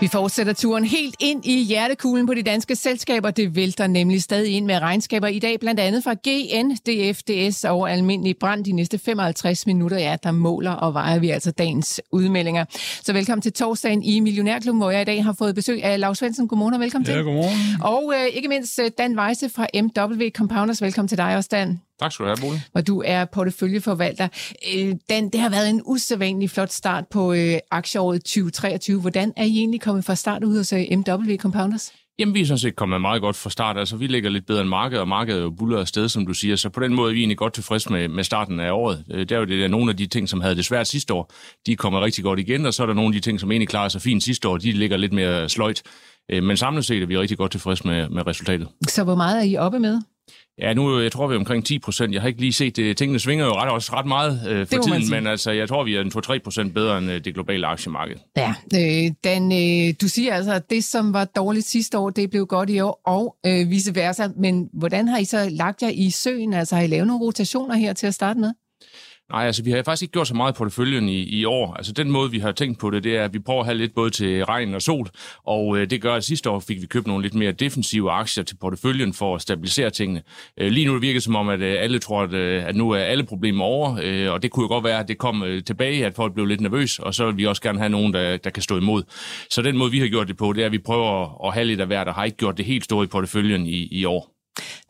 Vi fortsætter turen helt ind i hjertekuglen på de danske selskaber. Det vælter nemlig stadig ind med regnskaber i dag, blandt andet fra GN, DFDS og Almindelig Brand de næste 55 minutter. Ja, der måler og vejer vi altså dagens udmeldinger. Så velkommen til torsdagen i Millionærklubben, hvor jeg i dag har fået besøg af Lars Svendsen. Godmorgen og velkommen ja, til. godmorgen. Og øh, ikke mindst øh, Dan Weisse fra MW Compounders. Velkommen til dig også, Dan. Tak skal du have, Bole. Og du er porteføljeforvalter. Øh, Dan, det har været en usædvanlig flot start på øh, aktieåret 2023. Hvordan er I egentlig kommet fra start ud hos øh, MW Compounders? Jamen, vi er sådan set kommet meget godt fra start. Altså, vi ligger lidt bedre end markedet, og markedet er jo buller afsted, som du siger. Så på den måde er vi egentlig godt tilfreds med, med starten af året. Det er jo det, der nogle af de ting, som havde det svært sidste år, de kommer rigtig godt igen, og så er der nogle af de ting, som egentlig klarede sig fint sidste år, de ligger lidt mere sløjt. Men samlet set er vi rigtig godt tilfreds med, med resultatet. Så hvor meget er I oppe med? Ja, nu jeg tror vi er omkring 10 procent. Jeg har ikke lige set det. Tingene svinger jo ret, også ret meget øh, for tiden, men altså, jeg tror, vi er en 2-3 procent bedre end øh, det globale aktiemarked. Ja, øh, Dan, øh, du siger altså, at det, som var dårligt sidste år, det blev godt i år, og øh, vice versa. Men hvordan har I så lagt jer i søen? Altså, har I lavet nogle rotationer her til at starte med? Nej, altså vi har faktisk ikke gjort så meget på porteføljen i, i år. Altså den måde, vi har tænkt på det, det er, at vi prøver at have lidt både til regn og sol, og øh, det gør, at sidste år fik vi købt nogle lidt mere defensive aktier til porteføljen for at stabilisere tingene. Øh, lige nu virker det som om, at øh, alle tror, at, øh, at nu er alle problemer over, øh, og det kunne jo godt være, at det kom øh, tilbage, at folk blev lidt nervøs, og så vil vi også gerne have nogen, der, der kan stå imod. Så den måde, vi har gjort det på, det er, at vi prøver at, at have lidt af hver, der har ikke gjort det helt store i porteføljen i, i år.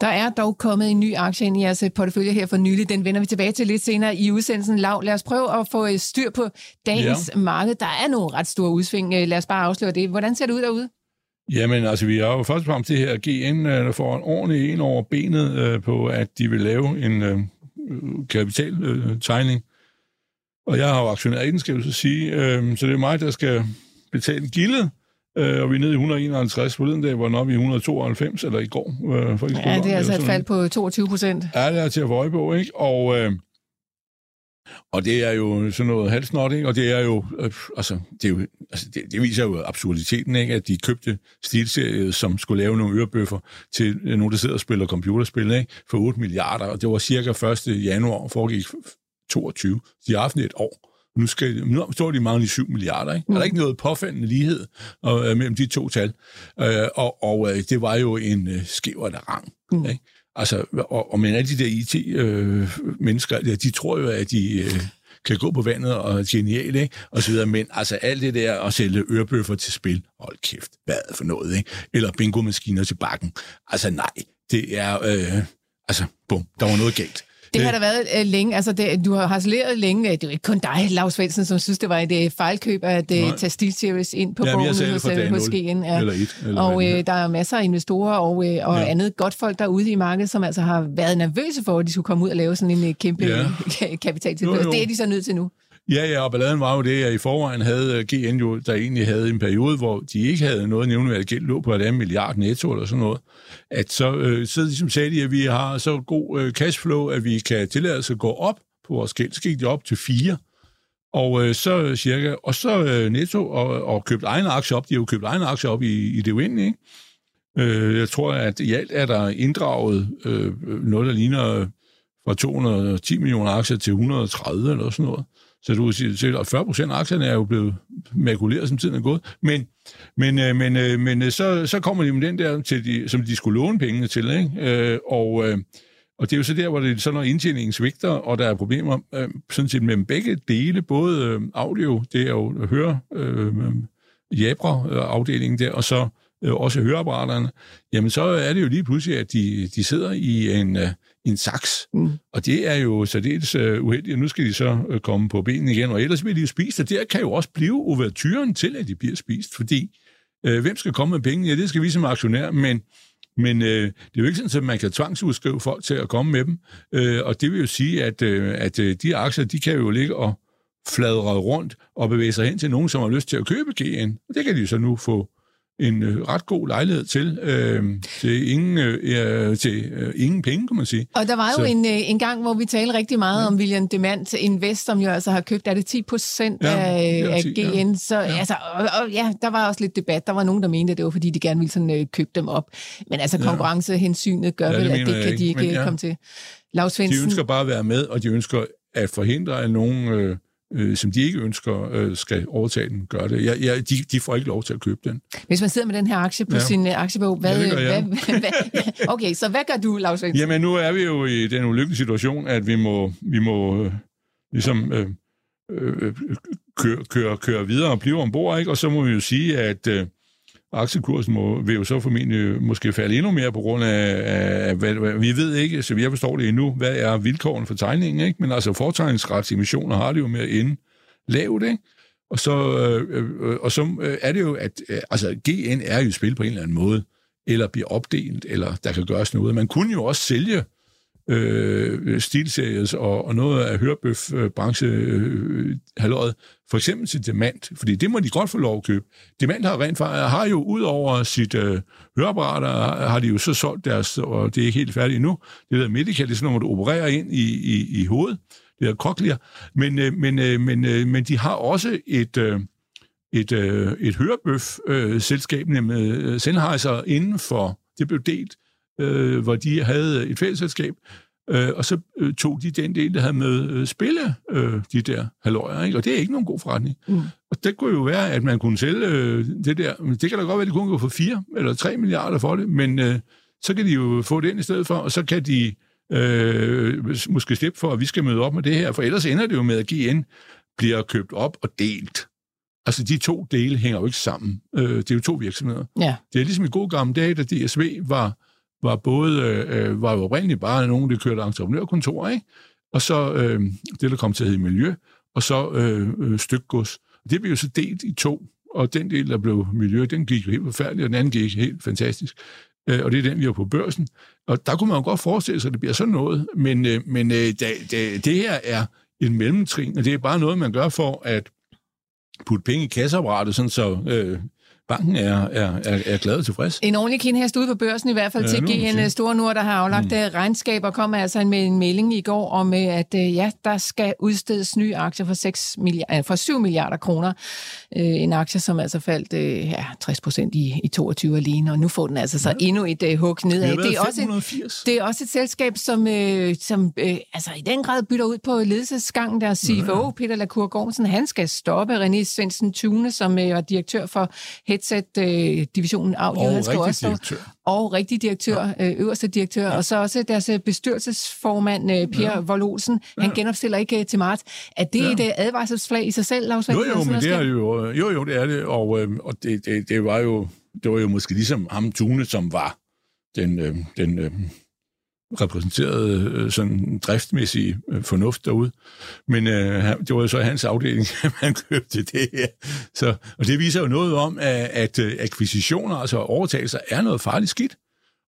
Der er dog kommet en ny aktie ind i jeres portefølje her for nylig. Den vender vi tilbage til lidt senere i udsendelsen. Lav, lad os prøve at få styr på dagens ja. marked. Der er nogle ret store udsving. Lad os bare afsløre det. Hvordan ser det ud derude? Jamen, altså, vi har jo først og fremmest det her GN, der får en ordentlig en over benet øh, på, at de vil lave en øh, kapitaltegning. Øh, og jeg har jo aktionær i den, skal jeg så sige. Øh, så det er mig, der skal betale gildet. Øh, og vi er nede i 151 forleden dag, hvor vi i 192, eller i går. Øh, for ja, det er altså et fald på 22 procent. Ja, det er til at få på, ikke? Og, øh, og det er jo sådan noget halvsnot, ikke? Og det er jo, øh, altså, det, er jo, altså det, det viser jo absurditeten, ikke? At de købte stilserie, som skulle lave nogle ørebøffer til nogen, der sidder og spiller computerspil, ikke? For 8 milliarder, og det var cirka 1. januar, foregik 22. De har haft et år. Nu, skal, nu står de mangler 7 milliarder. Ikke? Mm. Er der ikke noget påfaldende lighed øh, mellem de to tal? Øh, og og øh, det var jo en øh, skæver der rang. Mm. Ikke? Altså, og, og men alle de der IT-mennesker, øh, de tror jo, at de... Øh, kan gå på vandet og geniale, ikke? og så videre. Men altså alt det der at sælge ørebøffer til spil, hold kæft, hvad er det for noget, ikke? Eller bingo-maskiner til bakken. Altså nej, det er, øh, altså bum, der var noget galt. Det har der været uh, længe. Altså, det, du har harceleret længe. Det er jo ikke kun dig, Lars Svendsen, som synes, det var et uh, fejlkøb at uh, tage Steel Series ind på bogen hos, hos GN. Ja. Eller et, eller og uh, der er masser af investorer og, uh, og ja. andet godt folk derude i markedet, som altså har været nervøse for, at de skulle komme ud og lave sådan en uh, kæmpe ja. kapitaltilførsel. Det er de så nødt til nu. Ja, ja, og balladen var jo det, at i forvejen havde øh, GN jo, der egentlig havde en periode, hvor de ikke havde noget nævneværdigt gæld, lå på et andet milliard netto eller sådan noget, at så, øh, så ligesom sagde de, at vi har så god øh, cashflow, at vi kan tillade os at gå op på vores gæld. Så gik de op til fire. Og øh, så øh, cirka, og så øh, netto og, og købt egne aktier op. De har jo købt egne aktier op i, i det uendelige, ikke? Øh, jeg tror, at i alt er der inddraget øh, noget, der ligner øh, fra 210 millioner aktier til 130 eller sådan noget. Så du kan sige, at 40 procent af aktierne er jo blevet makuleret, som tiden er gået. Men, men, øh, men, øh, men øh, så, så kommer de med den der, til de, som de skulle låne pengene til. Ikke? Og, og det er jo så der, hvor det så, når indtjeningen svigter, og der er problemer sådan set med begge dele, både audio, det er jo at høre øh, Jabra-afdelingen der, og så øh, også høreapparaterne, jamen så er det jo lige pludselig, at de, de sidder i en, en saks. Mm. Og det er jo særdeles uh, uheldigt, og nu skal de så uh, komme på benene igen, og ellers bliver de jo spist, og der kan jo også blive overturen til, at de bliver spist, fordi uh, hvem skal komme med penge? Ja, det skal vi som aktionær, men men øh, det er jo ikke sådan, at man kan tvangsudskrive folk til at komme med dem. Øh, og det vil jo sige, at, øh, at øh, de aktier, de kan jo ligge og fladre rundt og bevæge sig hen til nogen, som har lyst til at købe GN. Og det kan de så nu få en øh, ret god lejlighed til, øh, til, ingen, øh, til øh, ingen penge, kan man sige. Og der var jo så. en, øh, en gang, hvor vi talte rigtig meget ja. om William Demant Invest, som jo altså har købt, er det 10 procent ja, af, ja, 10, af GN? Ja. Så ja. Altså, og, og, ja, der var også lidt debat. Der var nogen, der mente, at det var, fordi de gerne ville sådan, øh, købe dem op. Men altså, konkurrencehensynet gør ja, vel, at det kan de ikke, Men, ja. komme til. Lars De ønsker bare at være med, og de ønsker at forhindre, at nogen... Øh, øh, som de ikke ønsker, øh, skal overtage den, gør det. Jeg, jeg, de, de får ikke lov til at købe den. Hvis man sidder med den her aktie på ja. sin uh, aktiebog, hvad, ja, hvad, hvad, okay, så hvad gør du, Lars? Jamen, nu er vi jo i den ulykkelige situation, at vi må, vi må øh, ligesom øh, øh, køre, køre, køre videre og blive ombord, ikke? og så må vi jo sige, at øh, aktiekursen må, vil jo så formentlig måske falde endnu mere på grund af, af hvad, hvad, vi ved ikke, så vi forstår det endnu, hvad er vilkårene for tegningen, ikke? men altså fortegningsretsemissioner har det jo med at ende lavt, ikke? Og så, øh, øh og så øh, er det jo, at øh, altså, GN er jo spil på en eller anden måde, eller bliver opdelt, eller der kan gøres noget. Man kunne jo også sælge øh, stilseries og, og noget af hørbøf-branche øh, halvåret, for eksempel til Demand, fordi det må de godt få lov at købe. Demand har rent faktisk, har jo ud over sit øh, høreapparat, har de jo så solgt deres, og det er ikke helt færdigt endnu, det der Medica, det er sådan noget, du opererer ind i, i, i hovedet, det er cochlear, men, øh, men, øh, men, øh, men de har også et... Øh, et, øh, et hørebøf-selskab, øh, nemlig øh, Sennheiser, inden for, det blev delt øh, hvor de havde et fællesskab, øh, og så øh, tog de den del, der havde med øh, spille, øh, de der halvøjer, ikke? og det er ikke nogen god forretning. Mm. Og det kunne jo være, at man kunne sælge øh, det der, men det kan da godt være, at de kunne gå for 4 eller 3 milliarder for det, men øh, så kan de jo få det ind i stedet for, og så kan de øh, måske slippe for, at vi skal møde op med det her, for ellers ender det jo med, at GN bliver købt op og delt. Altså, de to dele hænger jo ikke sammen. Øh, det er jo to virksomheder. Ja. Det er ligesom i god gamle dage, da DSV var var både øh, øh, var jo oprindeligt bare nogen, der kørte entreprenørkontor, ikke? og så øh, det, der kom til at hedde miljø, og så øh, øh stykgods. Det blev jo så delt i to, og den del, der blev miljø, den gik jo helt forfærdeligt, og den anden gik helt fantastisk. Øh, og det er den, vi har på børsen. Og der kunne man jo godt forestille sig, at det bliver sådan noget, men, øh, men øh, det, det, det her er en mellemtrin, og det er bare noget, man gør for at putte penge i kasseapparatet, sådan så øh, banken er, er, er, er glad og tilfreds. En ordentlig kindhest ude på børsen, i hvert fald ja, til GN Store Nord, der har aflagt mm. Øh, regnskaber, kom altså med en melding i går om, øh, at øh, ja, der skal udstedes nye aktier for, 6 milliarder, for 7 milliarder kroner. En aktie, som altså faldt ja, 60 procent i, i 22 alene, og nu får den altså så ja. endnu et uh, hug nedad. Det, det, er også et, det er også et selskab, som, som altså i den grad bytter ud på ledelsesgangen. Der CFO, ja. Peter Lacour Gormsen, han skal stoppe René Svendsen Tune, som er direktør for headset-divisionen øh, Audio. Og han skal også direktør. Og rigtig direktør, ja. øh, øverste direktør. Ja. Og så også deres øh, bestyrelsesformand, øh, Per ja. Vold Olsen. Ja. Han genopstiller ikke øh, til marts. Er det ja. et øh, advarselsflag i sig selv, Lars Jo, jo, men det er jo, jo, jo, det er det. Og, øh, og det, det, det, var jo, det var jo måske ligesom ham Tune, som var den, øh, den øh, repræsenterede øh, sådan driftmæssig øh, fornuft derude. Men øh, det var jo så hans afdeling, at man købte det her. Så, og det viser jo noget om, at, at øh, akquisitioner, altså overtagelser, er noget farligt skidt.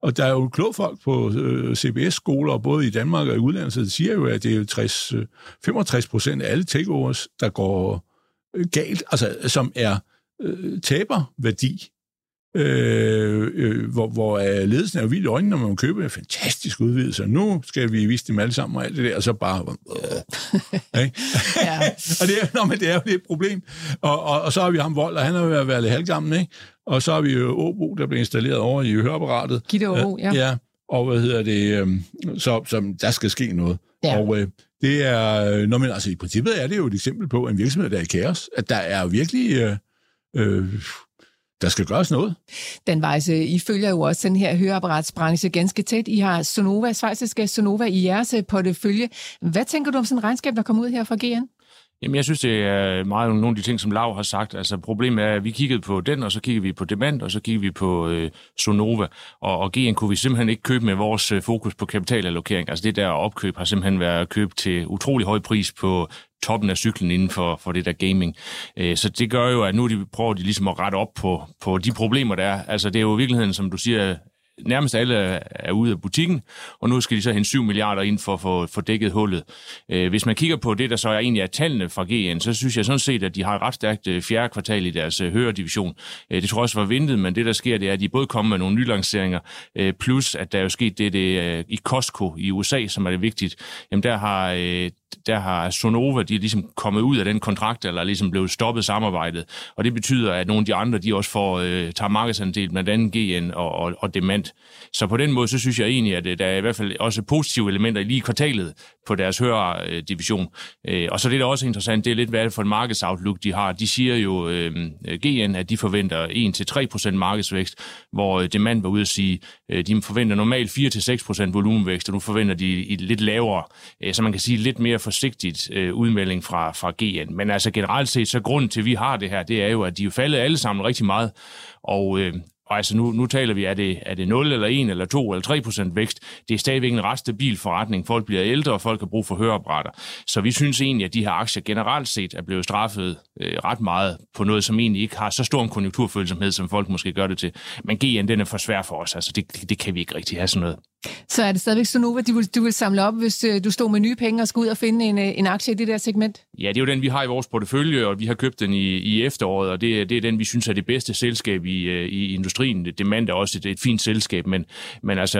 Og der er jo kloge folk på øh, CBS-skoler, både i Danmark og i udlandet, der siger jo, at det er 60, 65 procent af alle takeovers, der går galt, altså som er øh, taberværdi øh, øh, hvor, hvor øh, ledelsen er jo vildt i øjnene, når man køber en fantastisk udvidelse. Nu skal vi vise dem alle sammen og alt det der, og så bare... Øh, ikke? og det er, nå, men det er jo et problem. Og, og, og så har vi ham Vold, og han har jo været lidt halvgammel, ikke? Og så har vi jo Åbo, der blev installeret over i høreapparatet. Gitte Åbo, ja. Ja, og hvad hedder det, øh, så, så der skal ske noget. Ja. Og øh, det er, øh, når man, altså i princippet er det jo et eksempel på en virksomhed, der er i kaos, at der er virkelig... Øh, øh, der skal gøres noget. Den Weise, I følger jo også den her høreapparatsbranche ganske tæt. I har Sonova, svejsiske Sonova i jeres øh, portefølje. Hvad tænker du om sådan en regnskab, der kommer ud her fra GN? Jamen, jeg synes, det er meget nogle af de ting, som Lav har sagt. Altså, problemet er, at vi kiggede på den, og så kiggede vi på Demand, og så kiggede vi på øh, Sonova. Og, og GN kunne vi simpelthen ikke købe med vores øh, fokus på kapitalallokering. Altså, det der opkøb har simpelthen været købt til utrolig høj pris på toppen af cyklen inden for, for det der gaming. Øh, så det gør jo, at nu de, prøver de ligesom at rette op på, på de problemer, der er. Altså, det er jo i virkeligheden, som du siger, nærmest alle er ude af butikken, og nu skal de så hente 7 milliarder ind for at få, dækket hullet. Øh, hvis man kigger på det, der så er egentlig er tallene fra GN, så synes jeg sådan set, at de har et ret stærkt øh, fjerde kvartal i deres øh, høredivision. Det tror jeg også var ventet, men det, der sker, det er, at de både kommer med nogle nylanceringer, plus at der er jo sket det, det i Costco i USA, som er det vigtigt. Jamen der har, der har Sonova, de er ligesom kommet ud af den kontrakt, eller ligesom blevet stoppet samarbejdet, og det betyder, at nogle af de andre, de også får, øh, tager markedsandel, blandt andet GN og, og, og Demand. Så på den måde, så synes jeg egentlig, at øh, der er i hvert fald også positive elementer i lige kvartalet på deres høredivision. Øh, øh, og så det, der også er interessant, det er lidt, hvad er det for en markedsoutlook, de har. De siger jo, øh, GN, at de forventer 1-3% markedsvækst, hvor øh, Demand var ude at sige, øh, de forventer normalt 4-6% volumenvækst, og nu forventer de lidt lavere, øh, så man kan sige lidt mere forsigtigt øh, udmelding fra, fra GN. Men altså generelt set, så grunden til, at vi har det her, det er jo, at de er faldet alle sammen rigtig meget, og, øh, og altså nu, nu taler vi, er det, er det 0 eller 1 eller 2 eller 3 procent vækst? Det er stadigvæk en ret stabil forretning. Folk bliver ældre, og folk har brug for høreapparater. Så vi synes egentlig, at de her aktier generelt set er blevet straffet øh, ret meget på noget, som egentlig ikke har så stor en konjunkturfølsomhed, som folk måske gør det til. Men GN, den er for svær for os. Altså det, det kan vi ikke rigtig have sådan noget. Så er det stadigvæk Sonova, du vil, du vil samle op, hvis øh, du stod med nye penge og skulle ud og finde en, øh, en aktie i det der segment? Ja, det er jo den, vi har i vores portefølje, og vi har købt den i, i efteråret, og det, det er den, vi synes er det bedste selskab i, øh, i industrien. Demand er også et, et fint selskab, men, men altså,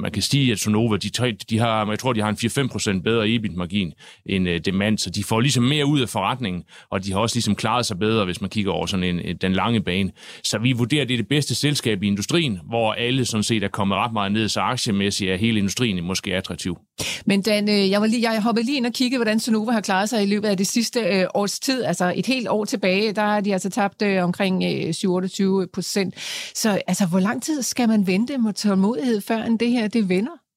man kan sige, at Sonova, de, de har, jeg tror, de har en 4-5% bedre EBIT-margin end Demand, så de får ligesom mere ud af forretningen, og de har også ligesom klaret sig bedre, hvis man kigger over sådan en, den lange bane. Så vi vurderer, at det er det bedste selskab i industrien, hvor alle sådan set er kommet ret meget ned, så aktiemæssigt er hele industrien måske attraktiv. Men Dan, øh, jeg, var lige, jeg hoppede lige ind og kiggede, hvordan Sonova har klaret sig i løbet af det sidste øh, års tid. Altså et helt år tilbage, der har de altså tabt øh, omkring øh, 27 procent. Så altså, hvor lang tid skal man vente med tålmodighed, før det her det vender?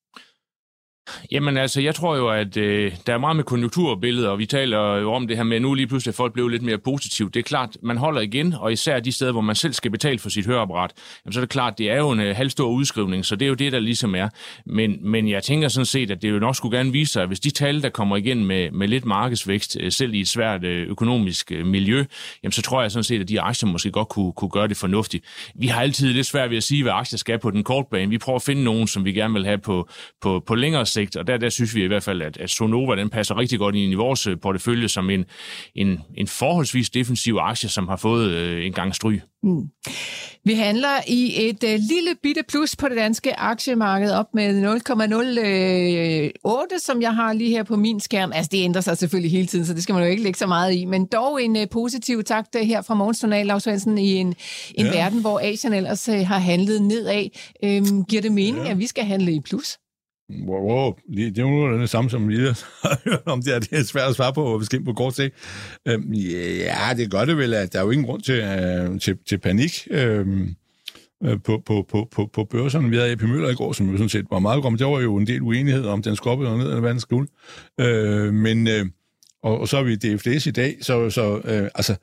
Jamen altså, jeg tror jo, at øh, der er meget med konjunkturbilleder, og vi taler jo om det her med, at nu lige pludselig folk blev lidt mere positivt. Det er klart, man holder igen, og især de steder, hvor man selv skal betale for sit høreapparat, jamen, så er det klart, det er jo en øh, halvstor udskrivning, så det er jo det, der ligesom er. Men, men jeg tænker sådan set, at det jo nok skulle gerne vise sig, at hvis de tal, der kommer igen med, med lidt markedsvækst, øh, selv i et svært øh, økonomisk øh, miljø, jamen så tror jeg sådan set, at de aktier måske godt kunne, kunne gøre det fornuftigt. Vi har altid lidt svært ved at sige, hvad aktier skal på den korte bane. Vi prøver at finde nogen, som vi gerne vil have på, på, på længere sigt, og der, der synes vi i hvert fald, at, at Sonova den passer rigtig godt ind i vores øh, portefølje som en, en, en forholdsvis defensiv aktie, som har fået øh, en gang stryg. Mm. Vi handler i et uh, lille bitte plus på det danske aktiemarked op med 0,08, som jeg har lige her på min skærm. Altså, det ændrer sig selvfølgelig hele tiden, så det skal man jo ikke lægge så meget i. Men dog en uh, positiv takt her fra Morgens Journal, Lars Svendsen, i en, en ja. verden, hvor Asien ellers uh, har handlet nedad. Øhm, giver det mening, ja. at vi skal handle i plus? Wow, wow. Det er jo det samme, som vi har hørt om det, er, det er svært at svare på, hvis på kort sigt. Øhm, ja, det gør det vel, at der er jo ingen grund til, øh, til, til panik øhm, øh, på, på, på, på, på børserne. Vi havde AP Møller i går, som jo sådan set var meget godt, men der var jo en del uenighed om, den skulle op eller ned, eller hvad den skulle. Øh, men, øh, og, og så har vi DFDS i dag, så, så øh, altså,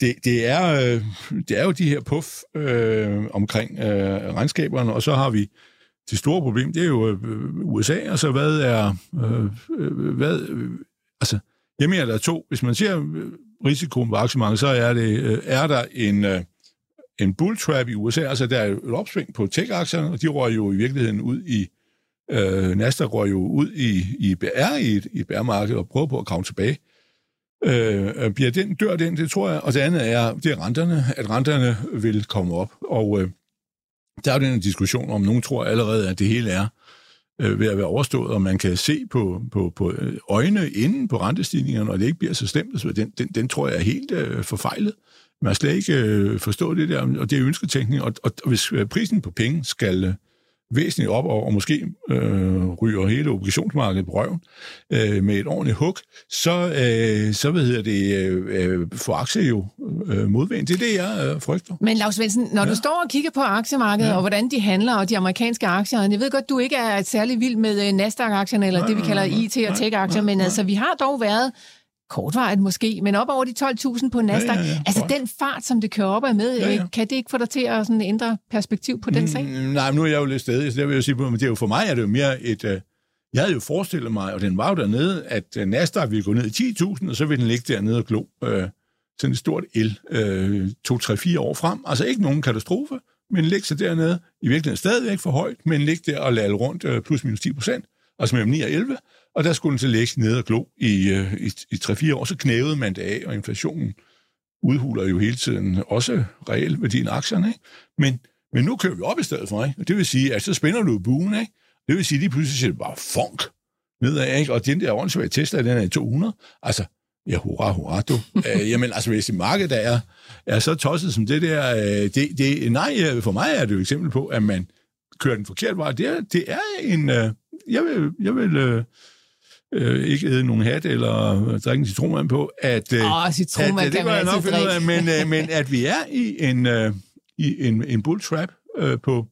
det, det, er, øh, det er jo de her puff øh, omkring øh, regnskaberne, og så har vi det store problem, det er jo øh, USA, altså hvad er, øh, øh, hvad, øh, altså, jeg mener, der er to. Hvis man ser øh, risikoen på aktiemarkedet, så er, det, øh, er der en, øh, en bull trap i USA, altså der er et opsving på tech-aktierne, og de rører jo i virkeligheden ud i, øh, Nasdaq rører jo ud i, i BR i et, i bærmarkedet og prøver på at komme tilbage. Øh, bliver den, dør den, det tror jeg. Og det andet er, det er renterne, at renterne vil komme op. Og øh, der er jo den diskussion om, nogen tror allerede, at det hele er øh, ved at være overstået, og man kan se på, på, på øh, øjnene øjne inden på rentestigningerne, og det ikke bliver så stemt. Så den, den, den tror jeg er helt øh, forfejlet. Man skal slet ikke øh, forstå det der, og det er ønsketænkning, og, og hvis øh, prisen på penge skal... Øh, Væsentligt op, og, og måske øh, ryger hele obligationsmarkedet på røven øh, med et ordentligt hug, så, øh, så hvad hedder det, øh, øh får aktier jo øh, modvendt. Det er det, jeg øh, frygter. Men Lars Svendsen, når ja. du står og kigger på aktiemarkedet, ja. og hvordan de handler, og de amerikanske aktier, jeg ved godt, du ikke er særlig vild med øh, Nasdaq-aktierne, eller nej, det, vi kalder nej, IT- og tech-aktier, men altså, vi har dog været kortvarigt måske, men op over de 12.000 på Nasdaq. Ja, ja, ja. Altså den fart, som det kører op af med, ja, ja. kan det ikke få dig til at sådan ændre perspektiv på den sag? Mm, nej, nu er jeg jo lidt stadig, så det vil jeg sige men det er jo for mig er det jo mere et... Uh, jeg havde jo forestillet mig, og den var jo dernede, at uh, Nasdaq ville gå ned i 10.000, og så ville den ligge dernede og glo uh, sådan et stort el uh, 2-3-4 år frem. Altså ikke nogen katastrofe, men ligge sig dernede, i virkeligheden stadigvæk for højt, men ligge der og lade rundt øh, plus minus 10 procent, altså mellem 9 og 11, og der skulle den så ligge ned og glo i, øh, i, i 3-4 år, så knævede man det af, og inflationen udhuler jo hele tiden også reelt værdien af aktierne, ikke? Men, men nu kører vi op i stedet for, ikke? Og det vil sige, at så spænder du buen, ikke? Det vil sige, at de pludselig siger bare funk nedad, ikke? Og den der åndssvage Tesla, den er i 200. Altså, ja, hurra, hurra, du. øh, jamen, altså, hvis det marked der er, er så tosset som det der, øh, det, det, nej, øh, for mig er det jo et eksempel på, at man kører den forkerte vej. Det er, det er en, øh, jeg vil, jeg vil øh, øh, ikke æde nogen hat eller drikke en citronvand på, at, øh, oh, citronvand at, det kan jeg nok finde ud af, men, øh, men at vi er i en, øh, i en, en bull trap øh, på,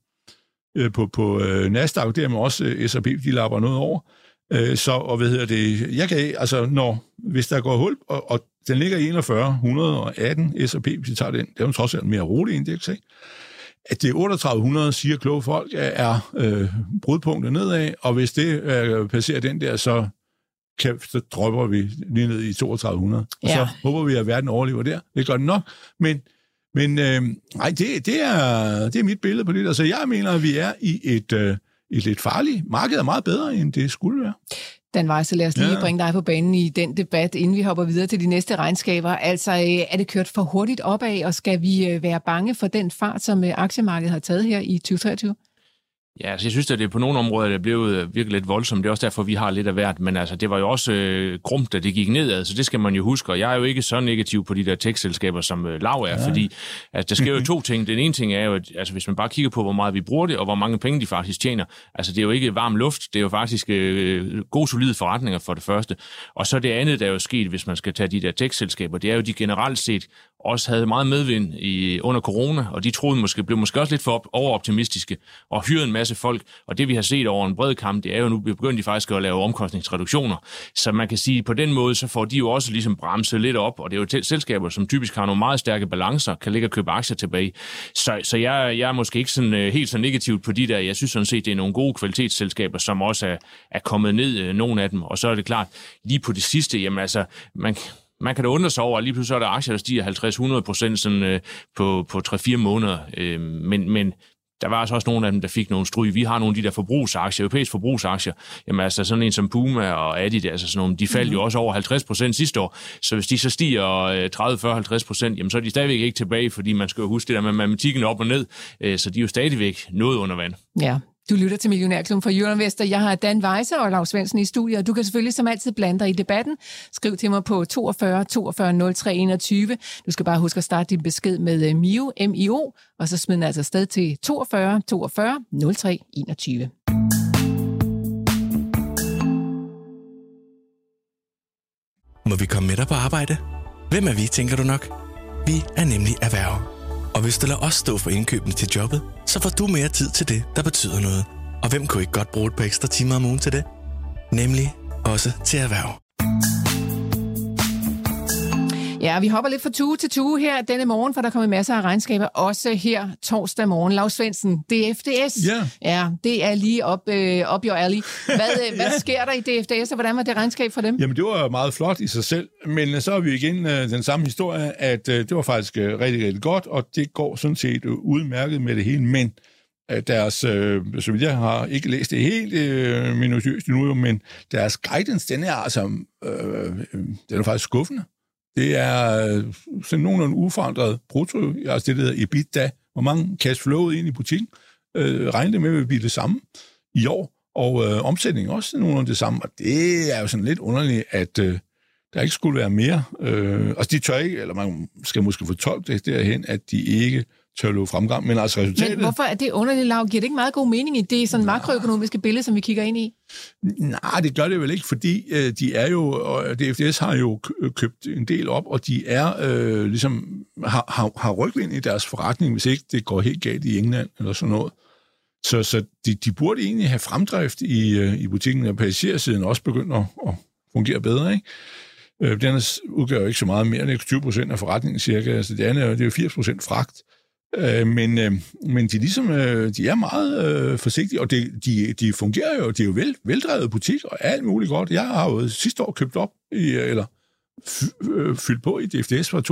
øh, på, på øh, Nasdaq, dermed også øh, S&P, de lapper noget over. Øh, så, og hvad hedder det, jeg kan, altså, når, hvis der går hul, og, og den ligger i 41, 118 S&P, hvis vi tager den, det er jo trods alt mere rolig indeks, ikke? at det 3800, siger kloge folk, er øh, brudpunktet nedad, og hvis det øh, passerer den der, så, kan, så dropper vi lige ned i 3200. Og ja. så håber vi, at verden overlever der. Det gør den nok, men, men øh, nej, det, det, er, det er mit billede på det. Altså, jeg mener, at vi er i et, øh, et lidt farligt marked, er meget bedre, end det skulle være. Dan Weiss, lad os lige ja. bringe dig på banen i den debat, inden vi hopper videre til de næste regnskaber. Altså, øh, er det kørt for hurtigt opad, og skal vi øh, være bange for den fart, som øh, aktiemarkedet har taget her i 2023? Ja, altså jeg synes, at det på nogle områder det er blevet øh, virkelig lidt voldsomt. Det er også derfor, vi har lidt af hvert. Men altså, det var jo også øh, grumt, at det gik nedad, så det skal man jo huske. Og jeg er jo ikke så negativ på de der tekstselskaber, som øh, Lav er, ja. fordi altså, der sker jo to ting. Den ene ting er jo, at altså, hvis man bare kigger på, hvor meget vi bruger det, og hvor mange penge de faktisk tjener, altså det er jo ikke varm luft, det er jo faktisk øh, gode, solide forretninger for det første. Og så det andet, der er jo sket, hvis man skal tage de der tekstselskaber, det er jo, de generelt set også havde meget medvind i, under corona, og de troede måske, blev måske også lidt for op, overoptimistiske, og hyrede en masse folk. Og det vi har set over en bred kamp, det er jo nu begyndt de faktisk at lave omkostningsreduktioner. Så man kan sige, på den måde, så får de jo også ligesom bremset lidt op, og det er jo selskaber, som typisk har nogle meget stærke balancer, kan ligge og købe aktier tilbage. Så, så jeg, jeg er måske ikke sådan, øh, helt så negativt på de der. Jeg synes sådan set, det er nogle gode kvalitetsselskaber, som også er, er kommet ned, øh, nogle af dem. Og så er det klart, lige på det sidste, jamen altså, man, man kan da undre sig over, at lige pludselig er der aktier, der stiger 50-100 procent sådan, øh, på, på 3-4 måneder. Øh, men, men der var altså også nogle af dem, der fik nogle stryg. Vi har nogle af de der forbrugsaktier, europæiske forbrugsaktier. Jamen altså sådan en som Puma og Adidas, altså sådan nogle, de faldt mm. jo mhm. også over 50 procent sidste år. Så hvis de så stiger 30, 40, 50 procent, jamen så er de stadigvæk ikke tilbage, fordi man skal jo huske det der med matematikken op og ned. Øh, så de er jo stadigvæk noget under vand. Ja, du lytter til Millionærklubben fra Jørgen Vester. Jeg har Dan Weise og Lars Svendsen i studiet, og du kan selvfølgelig som altid blande dig i debatten. Skriv til mig på 42 42 03 21. Du skal bare huske at starte din besked med øh, MIO, M-I-O, og så smid den altså sted til 42 42 03 21. Må vi komme med dig på arbejde? Hvem er vi, tænker du nok? Vi er nemlig erhverv og hvis du lader os stå for indkøbene til jobbet, så får du mere tid til det, der betyder noget. Og hvem kunne ikke godt bruge et par ekstra timer om ugen til det? Nemlig også til erhverv. Ja, vi hopper lidt fra tue til tue her denne morgen, for der kommer masser af regnskaber, også her torsdag morgen. Lars Svendsen, DFDS. Ja. Ja, det er lige op, øh, op your alley. Hvad, ja. hvad sker der i DFDS, og hvordan var det regnskab for dem? Jamen, det var meget flot i sig selv, men så har vi igen øh, den samme historie, at øh, det var faktisk øh, rigtig, rigtig godt, og det går sådan set øh, udmærket med det hele, men øh, deres, øh, vidt jeg har ikke læst det helt øh, minutiøst endnu, men deres guidance, den er altså, øh, øh den er faktisk skuffende. Det er øh, sådan nogenlunde uforandret brutto, altså det der hedder EBITDA, hvor mange cash flowet ind i butikken, øh, regnede det med at blive det samme i år, og øh, omsætningen også nogenlunde det samme, og det er jo sådan lidt underligt, at øh, der ikke skulle være mere. Øh, altså de tør ikke, eller man skal måske fortolke det derhen, at de ikke tør fremgang, men altså resultatet... Men hvorfor er det underligt, Lav? Giver det ikke meget god mening i det sådan makroøkonomiske billede, som vi kigger ind i? Nej, det gør det vel ikke, fordi øh, de er jo, og DFDS har jo købt en del op, og de er øh, ligesom, har, har, har rygvind i deres forretning, hvis ikke det går helt galt i England eller sådan noget. Så, så de, de burde egentlig have fremdrift i, øh, i butikken, og passagersiden også begynder at, at fungere bedre, ikke? Øh, den udgør jo ikke så meget mere end 20 procent af forretningen cirka, altså det andet det er jo 80 procent fragt. Øh, men, øh, men de, ligesom, øh, de er meget øh, forsigtige, og de, de, de fungerer jo, de er jo vel, veldrevet butik, og alt muligt godt. Jeg har jo sidste år købt op, i, eller f- øh, fyldt på i DFDS fra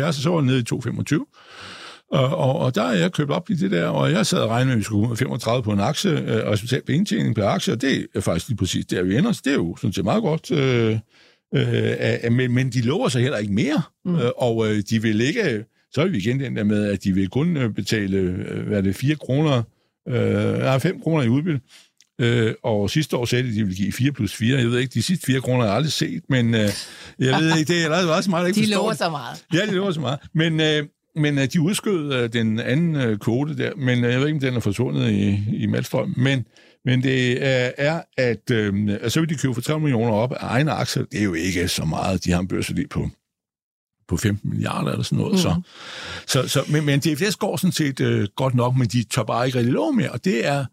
2,75, og så var nede i 2,25. Og, og, og der er jeg købt op i det der, og jeg sad og regnede med, at vi skulle 35 på en aktie, øh, og resultat på indtjening per aktie, og det er faktisk lige præcis der, vi ender. Så det er jo sådan set meget godt. Øh, øh, men, men de lover sig heller ikke mere, mm. øh, og øh, de vil ikke, så er vi igen den der med, at de vil kun øh, betale, øh, hvad er det, 4 kroner, øh, 5 kroner i udbytte. Øh, og sidste år sagde de, at de ville give 4 plus 4. Jeg ved ikke, de sidste 4 kroner har jeg aldrig set, men øh, jeg ved ikke, det er også meget, ikke De lover så meget. Ja, de lover så meget. Men, øh, men øh, de udskød øh, den anden øh, kvote der, men øh, jeg ved ikke, om den er forsvundet i, i Malstrøm. Men, men det øh, er, at øh, så vil de købe for 3 millioner op af egne aktier. Det er jo ikke så meget, de har en børsværdi på på 15 milliarder eller sådan noget. Mm. Så, så, så, men, men DFS går sådan set øh, godt nok, men de tør bare ikke rigtig lov mere, og det er,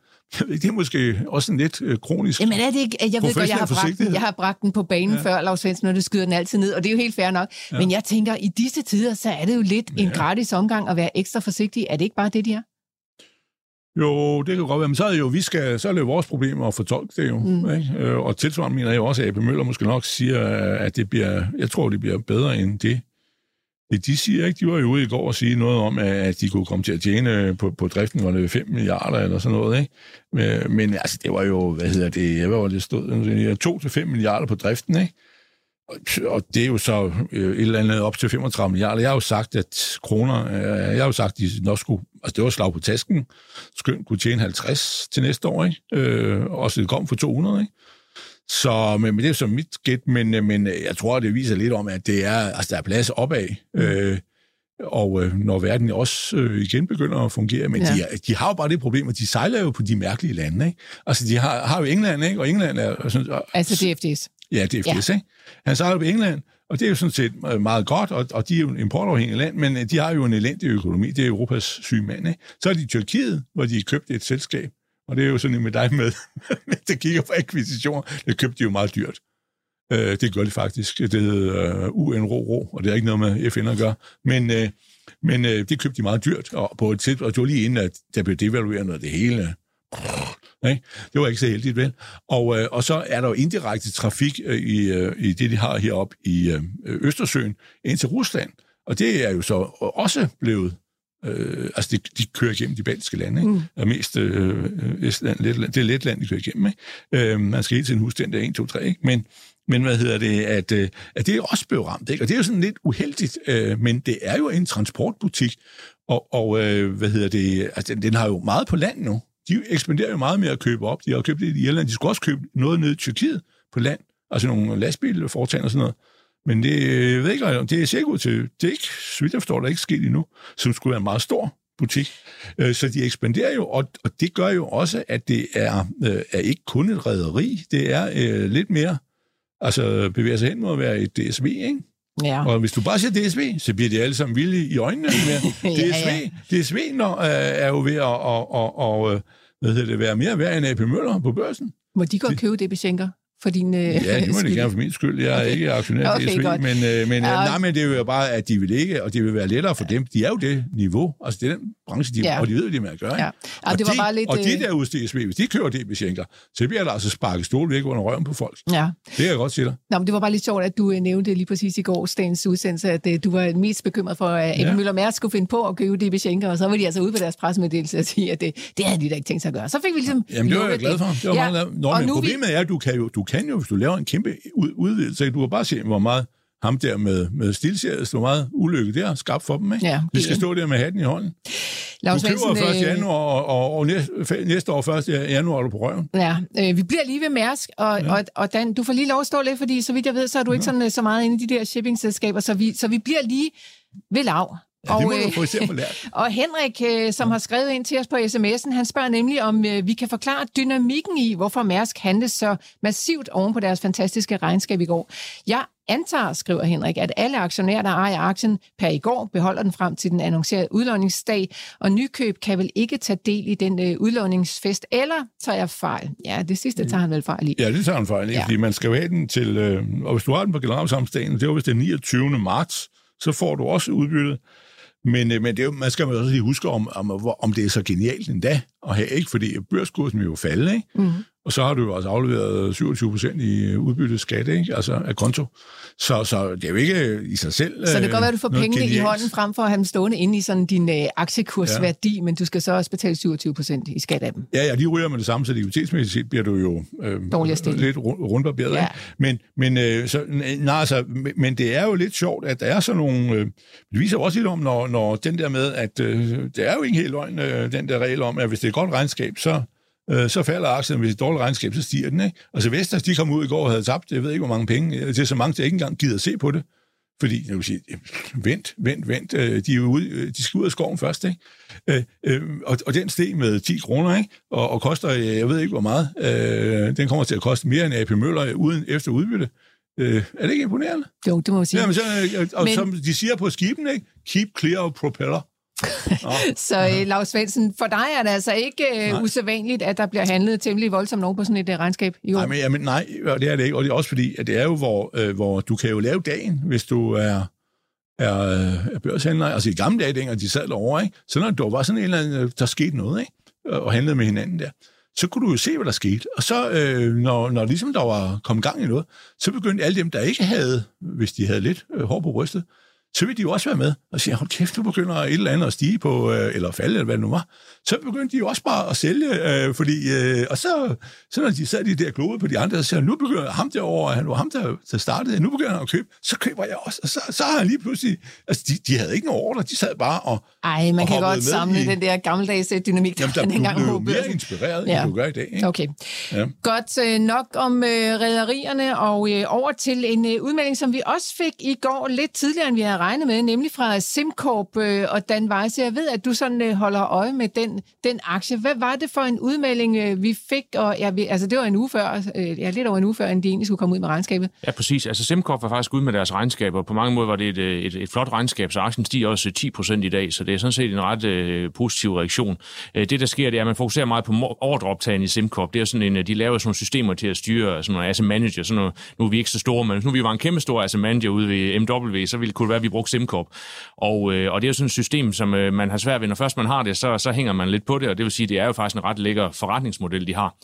det er måske også en lidt øh, kronisk Jamen er det ikke, jeg ved godt, jeg har, bragt den, jeg har bragt den på banen ja. før, Lars Svendsen, når det skyder den altid ned, og det er jo helt fair nok. Ja. Men jeg tænker, i disse tider, så er det jo lidt ja. en gratis omgang at være ekstra forsigtig. Er det ikke bare det, de er? Jo, det kan godt være, men så er det jo, vi skal, så er det jo vores problem at fortolke det jo. Mm. Ikke? Øh, og tilsvarende mener jeg også, at AP Møller måske nok siger, at det bliver, jeg tror, det bliver bedre end det de siger ikke. De var jo ude i går og sige noget om, at de kunne komme til at tjene øh, på, på driften, var det 5 milliarder eller sådan noget. Ikke? Men, men altså, det var jo, hvad hedder det, hvad var det stod? 2-5 milliarder på driften, ikke? Og det er jo så øh, et eller andet op til 35 milliarder. Jeg har jo sagt, at kroner, øh, jeg har jo sagt, at de nok skulle, altså det var slag på tasken, skønt kunne tjene 50 til næste år, ikke? Øh, og så det kom for 200, ikke? Så men, men det er så mit gæt, men, men jeg tror, det viser lidt om, at det er, altså, der er plads opad. Mm. Øh, og øh, når verden også øh, igen begynder at fungere, men ja. de, de har jo bare det problem, at de sejler jo på de mærkelige lande. Ikke? Altså, de har, har jo England, ikke? og England er... Sådan, og, altså DFDS. Ja, DFDS, ja. ikke? Han sejler på England, og det er jo sådan set meget godt, og, og de er jo en importafhængig land, men de har jo en elendig økonomi. Det er Europas syge mand. Ikke? Så er de i Tyrkiet, hvor de købte et selskab, og det er jo sådan med dig med, det kigger på akquisitioner. Det købte de jo meget dyrt. Øh, det gør de faktisk. Det hedder øh, uh, UNRO, og det er ikke noget med FN at gøre. Men, øh, men øh, det købte de meget dyrt, og, på et tid, og det var lige inden, at der blev devalueret noget det hele. Nej, det var ikke så heldigt, vel? Og, øh, og så er der jo indirekte trafik øh, i, øh, i det, de har heroppe i øh, Østersøen ind til Rusland. Og det er jo så også blevet Øh, altså, de, de kører igennem de baltiske lande, ikke? Mm. Og mest øh, Estland, Letland, det er Letland, de kører igennem, ikke? Øh, man skal hele tiden huske den der 1, 2, 3, ikke? Men, men hvad hedder det, at, øh, at det er også blevet ramt, ikke? Og det er jo sådan lidt uheldigt, øh, men det er jo en transportbutik, og, og øh, hvad hedder det, altså den, den har jo meget på land nu. De ekspanderer jo meget med at købe op. De har købt det i Irland. De skulle også købe noget ned i Tyrkiet på land, altså nogle lastbilforetagende og sådan noget. Men det, jeg ved ikke, det er sikkert ud til, det er ikke, så vidt jeg forstår, der er ikke sket endnu, som skulle være en meget stor butik. Øh, så de ekspanderer jo, og, det gør jo også, at det er, øh, er ikke kun et rederi, det er øh, lidt mere, altså bevæger sig hen mod at være et DSV, ikke? Ja. Og hvis du bare siger DSV, så bliver de alle sammen vilde i øjnene med DSV. ja, ja. DSV når, øh, er jo ved at og, og, og, hvad hedder det, være mere værd end AP Møller på børsen. Må de godt købe det, Bechenker? For din øh, Ja, det må det gerne for min skyld. Jeg er okay. ikke aktionær okay, DSV, godt. men, øh, men, ja. nej, men det er jo bare, at de vil ikke, og det vil være lettere for dem. De er jo det niveau, altså det er den branche, de, ja. og de ved, hvad de med at gøre. Ja. Ja, og, det var de, bare lidt, og de øh, der hos DSV, hvis de kører det Schenker, så bliver der altså sparket stol væk under røven på folk. Ja. Det kan jeg godt sige dig. Nå, men det var bare lidt sjovt, at du øh, nævnte lige præcis i går, dagens udsendelse, at øh, du var mest bekymret for, at ja. Møller Mærsk skulle finde på at købe DB Schenker, og så var de altså ude på deres pressemeddelelse og sige, at det, det havde de da ikke tænkt sig at gøre. Så fik vi ligesom... Jamen, det var jeg glad for. Det var ja. meget Nå, men problemet vi... er, at du kan jo, du kan jo, hvis du laver en kæmpe udvidelse. Du kan bare se, hvor meget ham der med, med stilseriet, hvor meget ulykke der skabt for dem. Ikke? Ja, Vi skal stå der med hatten i hånden. Lars du køber 1. Øh, januar, og, og, og næste, næste år 1. januar er du på røven. Ja, øh, vi bliver lige ved Mærsk, og, ja. og, og Dan, du får lige lov at stå lidt, fordi så vidt jeg ved, så er du ikke sådan, øh, så meget inde i de der shippingselskaber, så vi, så vi bliver lige ved lav. Ja, og, det må du få især lært. og Henrik, som har skrevet ind til os på sms'en, han spørger nemlig, om vi kan forklare dynamikken i, hvorfor Mærsk handles så massivt oven på deres fantastiske regnskab i går. Jeg antager, skriver Henrik, at alle aktionærer, der ejer aktien per i går, beholder den frem til den annoncerede udlåningsdag, og nykøb kan vel ikke tage del i den øh, udlåningsfest, eller tager jeg fejl? Ja, det sidste tager han vel fejl i. Ja, det tager han fejl i, ja. fordi man skal have den til, øh, og hvis du har den på generalsamstagen, det var vist den 29. marts, så får du også udbyttet. Men, øh, men det er, man skal jo også lige huske, om, om, om det er så genialt endda at have, ikke? fordi børskursen vil jo falde, ikke? Mm og så har du jo også afleveret 27 procent i udbyttet skat, ikke? altså af konto. Så, så det er jo ikke i sig selv Så det kan godt være, at du får pengene genialt. i hånden frem for at have dem stående inde i sådan din øh, aktiekursværdi, ja. men du skal så også betale 27 procent i skat af dem. Ja, ja, de ryger med det samme, så likviditetsmæssigt set bliver du jo øh, lidt rundbarberet. Ja. Men, men, øh, så, nej, altså, men det er jo lidt sjovt, at der er sådan nogle... Øh, det viser også lidt om, når, når den der med, at øh, det er jo ikke helt løgn, øh, den der regel om, at hvis det er et godt regnskab, så øh, så falder aktien. Hvis er dårligt regnskab, så stiger den. Ikke? Altså Vestas, de kom ud i går og havde tabt, jeg ved ikke, hvor mange penge. Det er så mange, der ikke engang gider at se på det. Fordi, jeg vil sige, vent, vent, vent, øh, de, er ude, de skal ud af skoven først, ikke? Øh, øh, og, og den steg med 10 kroner, ikke? Og, og koster, jeg ved ikke hvor meget, den kommer til at koste mere end AP Møller uden efter udbytte. er det ikke imponerende? Jo, det må jeg sige. Jamen, så, og Men... som de siger på skiben, ikke? Keep clear of propeller. så uh, Lars Svendsen, for dig er det altså ikke uh, usædvanligt, at der bliver handlet temmelig voldsomt nogen på sådan et uh, regnskab i år? Nej, men, jamen, nej, det er det ikke. Og det er også fordi, at det er jo, hvor, uh, hvor du kan jo lave dagen, hvis du er, er, er børshandler. Altså i gamle dage, dengang de sad derovre, ikke? så når der var sådan en eller anden, der skete noget, ikke? og handlede med hinanden der, så kunne du jo se, hvad der skete. Og så, øh, når, når ligesom der var kommet gang i noget, så begyndte alle dem, der ikke havde, hvis de havde lidt øh, hår på brystet, så vil de jo også være med og sige, hold kæft, nu begynder et eller andet at stige på, øh, eller falde, eller hvad det nu var. Så begyndte de jo også bare at sælge, øh, fordi, øh, og så, så når de sad de der gloede på de andre, så siger nu begynder ham derovre, han var ham, der, der startede, nu begynder han at købe, så køber jeg også, og så, så har han lige pludselig, altså de, de havde ikke nogen ordre, de sad bare og Ej, man og kan godt samle i, den der gammeldags dynamik, der Jamen, der blev, dengang blev mere inspireret, ja. end du gør i dag. Ikke? Okay. Ja. Godt nok om øh, rædderierne, og øh, over til en øh, udmelding, som vi også fik i går lidt tidligere, end vi havde regnet med, nemlig fra SimCorp øh, og Dan Weiss. Jeg ved, at du sådan øh, holder øje med den, den aktie. Hvad var det for en udmelding, øh, vi fik? Og, ja, vi, altså, det var en uge før, øh, ja, lidt over en uge før, end de egentlig skulle komme ud med regnskabet. Ja, præcis. Altså SimCorp var faktisk ud med deres regnskaber. På mange måder var det et, øh, et, et flot regnskab, så aktien stiger også øh, 10 procent i dag, så det er sådan set en ret øh, positiv reaktion. Øh, det, der sker, det er, at man fokuserer meget på ordreoptagen i SimCorp. Det er sådan en, øh, de laver sådan nogle systemer til at styre sådan nogle asset manager. Sådan noget, nu er vi ikke så store, men nu vi var en kæmpe stor asset manager ude ved MW, så ville det kunne være, at vi brugte SimCorp. Og, øh, og det er jo sådan et system, som øh, man har svært ved. Når først man har det, så, så hænger man lidt på det, og det vil sige, at det er jo faktisk en ret lækker forretningsmodel, de har.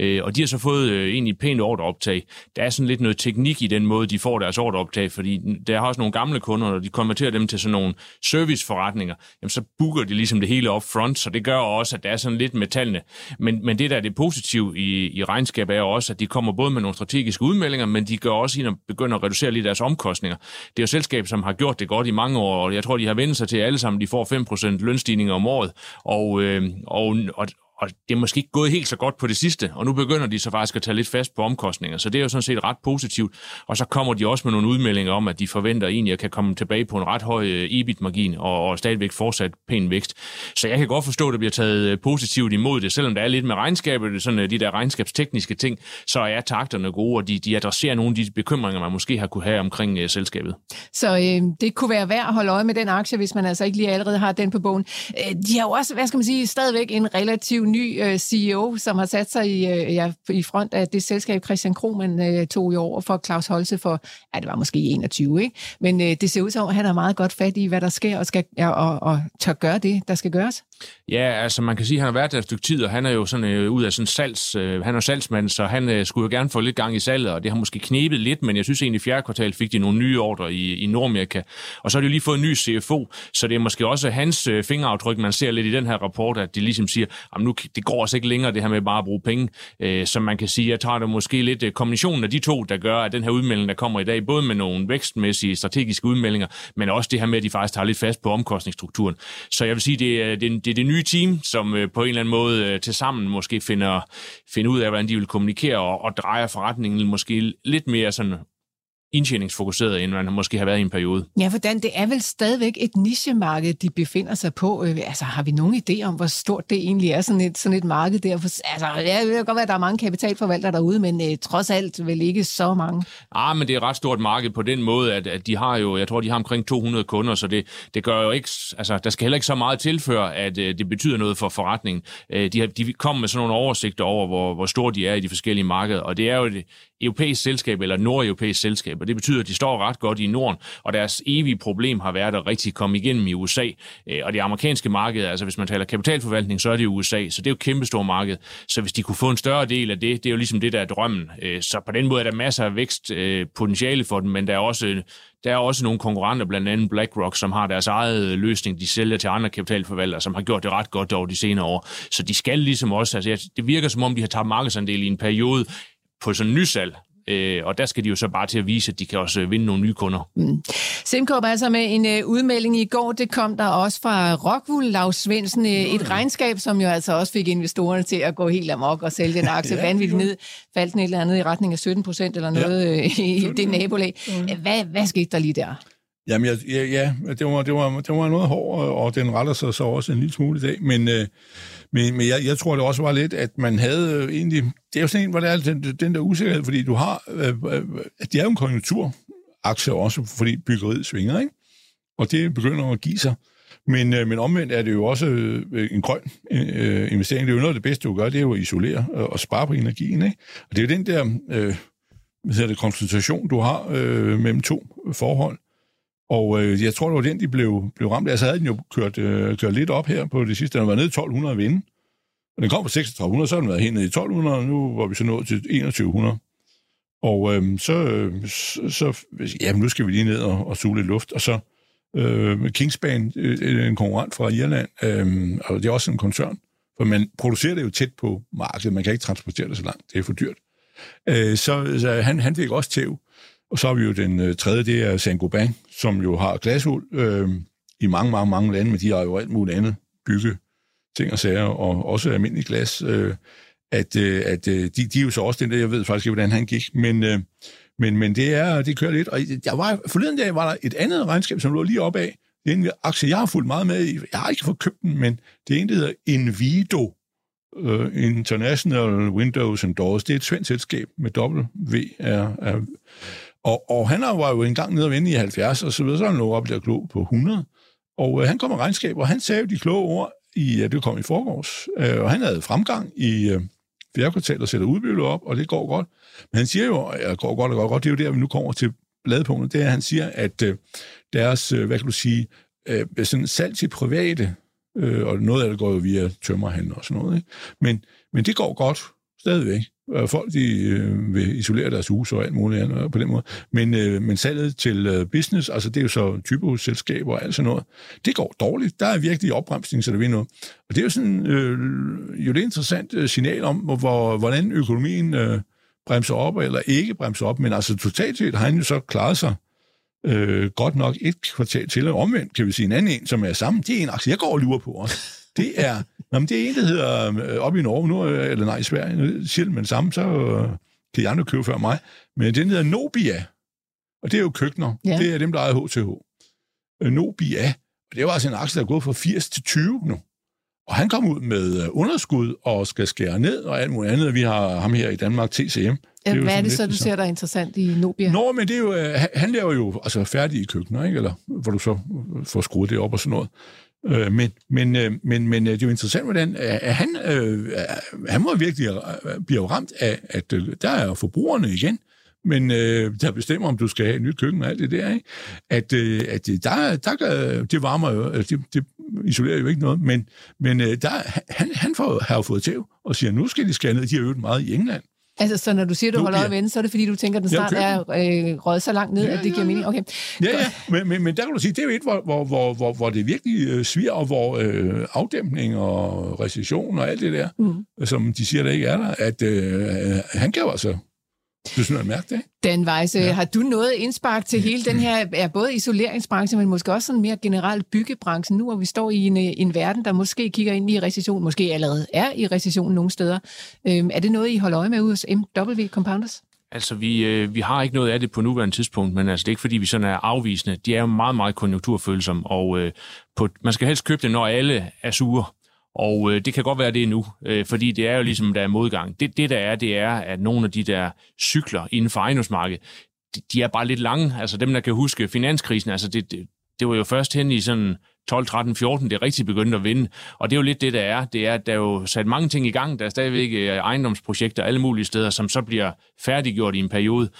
Øh, og de har så fået øh, egentlig pænt ordreoptag. Der er sådan lidt noget teknik i den måde, de får deres ordreoptag, fordi der har også nogle gamle kunder, og de konverterer dem til sådan nogle serviceforretninger, jamen så booker de ligesom det hele op front, så det gør også, at der er sådan lidt med tallene. Men, men det, der er det positive i, i regnskab, er også, at de kommer både med nogle strategiske udmeldinger, men de gør også ind og begynder at reducere lidt deres omkostninger. Det er jo selskab, som har gjort det godt i mange år, og jeg tror, de har vendt sig til, at alle sammen de får 5% lønstigninger om året, og, øh, og, og, og det er måske ikke gået helt så godt på det sidste, og nu begynder de så faktisk at tage lidt fast på omkostninger, så det er jo sådan set ret positivt. Og så kommer de også med nogle udmeldinger om, at de forventer egentlig at kan komme tilbage på en ret høj øh, EBIT-margin og, og stadigvæk fortsat pæn vækst. Så jeg kan godt forstå, at der bliver taget øh, positivt imod det, selvom der er lidt med regnskabet, sådan øh, de der regnskabstekniske ting, så er takterne gode, og de, de adresserer nogle af de bekymringer, man måske har kunne have omkring uh, selskabet. Så øh, det kunne være værd at holde øje med den aktie, hvis man altså ikke lige allerede har den på bogen. de har jo også, hvad skal man sige, stadigvæk en relativ ny øh, CEO, som har sat sig i, øh, ja, i front af det selskab, Christian Krohmann øh, tog i år for Claus Holse for, ja, det var måske 21, ikke? Men øh, det ser ud som, at han har meget godt fat i, hvad der sker, og, skal, ja, og, og tør gøre det, der skal gøres. Ja, altså man kan sige, at han har været der et stykke tid, og han er jo sådan øh, ud af sådan salgs, øh, han er salgsmand, så han øh, skulle jo gerne få lidt gang i salget, og det har måske knebet lidt, men jeg synes egentlig i fjerde kvartal fik de nogle nye ordre i, i Nordamerika, og så har de jo lige fået en ny CFO, så det er måske også hans øh, fingeraftryk, man ser lidt i den her rapport, at de ligesom siger, at nu, det går også ikke længere det her med bare at bruge penge, øh, så man kan sige, jeg tager det måske lidt øh, kombinationen af de to, der gør, at den her udmelding, der kommer i dag, både med nogle vækstmæssige strategiske udmeldinger, men også det her med, at de faktisk tager lidt fast på omkostningsstrukturen. Så jeg vil sige, det er det, det, det nye team, som øh, på en eller anden måde øh, til sammen måske finder, finder ud af, hvordan de vil kommunikere og, og drejer forretningen måske lidt mere sådan indtjeningsfokuseret, end man måske har været i en periode. Ja, hvordan det er vel stadigvæk et nichemarked, de befinder sig på. Øh, altså, har vi nogen idé om, hvor stort det egentlig er, sådan et, sådan et marked der? For, altså, jeg ved godt være, at der er mange kapitalforvaltere derude, men uh, trods alt vel ikke så mange. Ah, men det er et ret stort marked på den måde, at, at de har jo, jeg tror, de har omkring 200 kunder, så det, det gør jo ikke, altså, der skal heller ikke så meget tilføre, at uh, det betyder noget for forretningen. Uh, de, har, de kommer med sådan nogle oversigter over, hvor, hvor store de er i de forskellige markeder, og det er jo et europæisk selskab, eller nordeuropæisk selskab, og det betyder, at de står ret godt i Norden, og deres evige problem har været at rigtig komme igennem i USA. Øh, og det amerikanske marked, altså hvis man taler kapitalforvaltning, så er det i USA, så det er jo et kæmpestort marked. Så hvis de kunne få en større del af det, det er jo ligesom det, der er drømmen. Øh, så på den måde er der masser af vækstpotentiale øh, for dem, men der er også der er også nogle konkurrenter, blandt andet BlackRock, som har deres eget løsning, de sælger til andre kapitalforvaltere, som har gjort det ret godt over de senere år. Så de skal ligesom også, altså det virker som om, de har tabt markedsandel i en periode på sådan en nysalg, Øh, og der skal de jo så bare til at vise, at de kan også øh, vinde nogle nye kunder. Mm. Simcorp altså med en øh, udmelding i går, det kom der også fra Rockwool Lars Svendsen, øh, et regnskab, som jo altså også fik investorerne til at gå helt amok og sælge en aktie ja, vanvittigt ned. Faldt den et eller andet i retning af 17 procent eller noget ja. øh, i det nabolag. Mm. Hvad, hvad skete der lige der? Jamen, ja, ja, ja det, var, det, var, det var noget hård, og den retter sig så også en lille smule i dag, men... Øh, men, men jeg, jeg tror, det også var lidt, at man havde øh, egentlig... Det er jo sådan en, hvor der er den, den der usikkerhed, fordi du har... Øh, øh, det er jo en konjunkturaktie også, fordi byggeriet svinger, ikke? Og det begynder at give sig. Men, øh, men omvendt er det jo også øh, en grøn øh, investering. Det er jo noget af det bedste, du gør, det er jo at isolere og spare på energien. Ikke? Og det er jo den der øh, hvad det, koncentration, du har øh, mellem to forhold. Og øh, jeg tror, det var den, de blev, blev ramt Altså havde den jo kørt, øh, kørt lidt op her på det sidste. Den var nede i 1200 vinde. Og den kom på 3600, så har den været helt nede i 1200, og nu var vi så nået til 2100. Og øh, så, øh, så, jamen nu skal vi lige ned og, og suge lidt luft. Og så øh, Kingspan, øh, en konkurrent fra Irland, øh, og det er også en koncern, for man producerer det jo tæt på markedet. Man kan ikke transportere det så langt. Det er for dyrt. Øh, så, så han, han fik også tæv. Og så har vi jo den øh, tredje, det er Saint-Gobain, som jo har glashul øh, i mange, mange, mange lande, men de har jo alt muligt andet bygge ting og sager, og også almindelig glas. Øh, at, øh, at øh, de, de er jo så også den der, jeg ved faktisk ikke, hvordan han gik, men, øh, men, men det er, det kører lidt. Og jeg var, forleden dag var der et andet regnskab, som lå lige op af. Det er en aktie, jeg har fulgt meget med i. Jeg har ikke fået købt den, men det er en, der hedder Invido, uh, International Windows and Doors. Det er et svensk selskab med dobbelt V. Er, er, og, og han var jo engang nede og vende i 70, og så videre, så han lå op der klog på 100. Og øh, han kom med regnskab, og han sagde de kloge ord, i, ja, det kom i forgårs, øh, og han havde fremgang i øh, fjerde kvartal og sætter udbyttet op, og det går godt. Men han siger jo, at det går godt og går godt, det er jo der, vi nu kommer til bladpunktet, det er, at han siger, at øh, deres, øh, hvad kan du sige, øh, sådan salg til private, øh, og noget af det går jo via tømmerhandel og sådan noget, ikke? Men, men det går godt stadigvæk. Øh, folk de, øh, vil isolere deres hus og alt muligt andet øh, på den måde. Men, øh, men salget til øh, business, altså det er jo så typehusselskaber og alt sådan noget, det går dårligt. Der er virkelig opbremsning, så der vil noget. Og det er jo sådan øh, jo det interessant øh, signal om, hvor, hvordan økonomien øh, bremser op eller ikke bremser op. Men altså totalt set har han jo så klaret sig øh, godt nok et kvartal til, og omvendt kan vi sige en anden en, som er sammen. Det er en aktie, jeg går og lurer på også. Det er, nå, men det er en, der hedder øh, op i Norge nu, øh, eller nej, i Sverige, med det samme, så øh, kan I andre købe før mig. Men den hedder Nobia, og det er jo køkkener. Ja. Det er dem, der ejer HTH. Nobia, og det var altså en aktie, der er gået fra 80 til 20 nu. Og han kom ud med underskud og skal skære ned og alt muligt andet. Vi har ham her i Danmark, TCM. Er Hvad er det så, du ser der interessant i Nobia? Nå, men det er jo, han laver jo altså færdige køkkener, ikke? Eller hvor du så får skruet det op og sådan noget. Øh, men, men, øh, men, men øh, det er jo interessant, hvordan at øh, han, øh, han må virkelig blive ramt af, at der er forbrugerne igen, men øh, der bestemmer, om du skal have et nyt køkken og alt det der, ikke? At, øh, at der, der, det varmer jo, det, det isolerer jo ikke noget, men, men der, han, han får, har jo fået tæv og siger, nu skal de skære ned, de har øvet meget i England, Altså, så når du siger, du holder op vende, så er det fordi, du tænker, at den snart er øh, røget så langt ned, ja, at det giver ja, mening? Okay. Ja, ja. Men, men, men der kan du sige, det er jo et, hvor, hvor, hvor, hvor, hvor det virkelig øh, sviger, og hvor øh, afdæmpning og recession og alt det der, mm. som de siger, der ikke er der, at øh, han kan jo altså du synes, mærke det? Den Weisse, ja. har du noget indspark til hele den her, er både isoleringsbranchen, men måske også sådan mere generelt byggebranchen, nu hvor vi står i en, en verden, der måske kigger ind i recession, måske allerede er i recession nogle steder. Øhm, er det noget, I holder øje med hos MW Compounders? Altså, vi, øh, vi har ikke noget af det på nuværende tidspunkt, men altså, det er ikke, fordi vi sådan er afvisende. De er jo meget, meget konjunkturfølsomme, og øh, på, man skal helst købe det, når alle er sure. Og øh, det kan godt være det nu, øh, fordi det er jo ligesom, der er modgang. Det, det der er, det er, at nogle af de der cykler inden for ejendomsmarkedet, de, de er bare lidt lange. Altså dem, der kan huske finanskrisen, altså det, det, det var jo først hen i sådan 12, 13, 14, det rigtig begyndte at vinde. Og det er jo lidt det, der er. Det er, at der er jo sat mange ting i gang. Der er stadigvæk øh, ejendomsprojekter alle mulige steder, som så bliver færdiggjort i en periode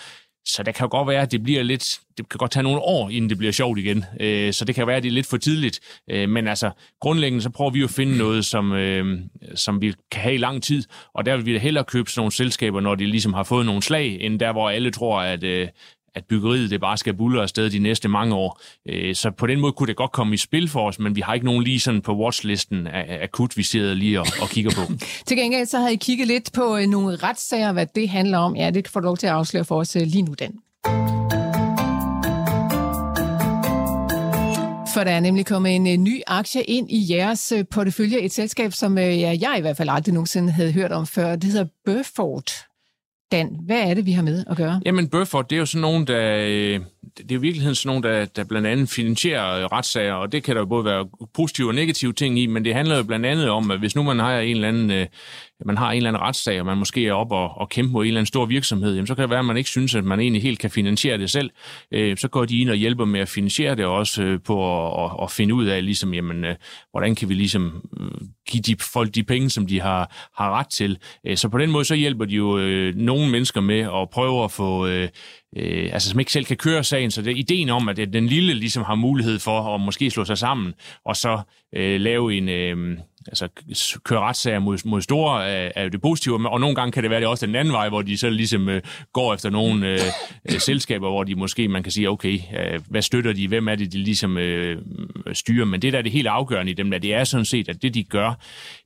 så det kan jo godt være, at det bliver lidt, det kan godt tage nogle år, inden det bliver sjovt igen. Øh, så det kan være, at det er lidt for tidligt. Øh, men altså, grundlæggende så prøver vi at finde noget, som, øh, som vi kan have i lang tid. Og der vil vi da hellere købe sådan nogle selskaber, når de ligesom har fået nogle slag, end der, hvor alle tror, at, øh, at byggeriet det bare skal bulle afsted de næste mange år. Øh, så på den måde kunne det godt komme i spil for os, men vi har ikke nogen lige sådan på watchlisten akut, vi sidder lige og, og kigger på. Til gengæld så har I kigget lidt på øh, nogle retssager, hvad det handler om. Ja, det får du lov til at afsløre for os øh, lige nu, Dan. For der er nemlig kommet en, ny aktie ind i jeres portefølje. Et selskab, som ja, jeg i hvert fald aldrig nogensinde havde hørt om før. Det hedder Burford. Dan, hvad er det, vi har med at gøre? Jamen, Burford, det er jo sådan nogen, der... Øh, det er jo i virkeligheden sådan nogen, der, der blandt andet finansierer øh, retssager, og det kan der jo både være positive og negative ting i, men det handler jo blandt andet om, at hvis nu man har en eller anden øh, man har en eller anden retssag, og man måske er op og, og kæmpe mod en eller anden stor virksomhed, jamen, så kan det være, at man ikke synes, at man egentlig helt kan finansiere det selv. Så går de ind og hjælper med at finansiere det, og også på at, at, at finde ud af, ligesom, jamen, hvordan kan vi ligesom give de folk de penge, som de har, har ret til. Øh, så på den måde, så hjælper de jo øh, nogle mennesker med at prøve at få... Øh, øh, altså som ikke selv kan køre sagen, så det er ideen om, at den lille ligesom har mulighed for at måske slå sig sammen, og så øh, lave en, øh, altså køre retssager mod, mod store øh, er jo det positive, og nogle gange kan det være det også den anden vej, hvor de så ligesom øh, går efter nogle øh, øh, selskaber, hvor de måske, man kan sige, okay, øh, hvad støtter de, hvem er det, de ligesom øh, styrer, men det der er det helt afgørende i dem, der, det er sådan set, at det de gør,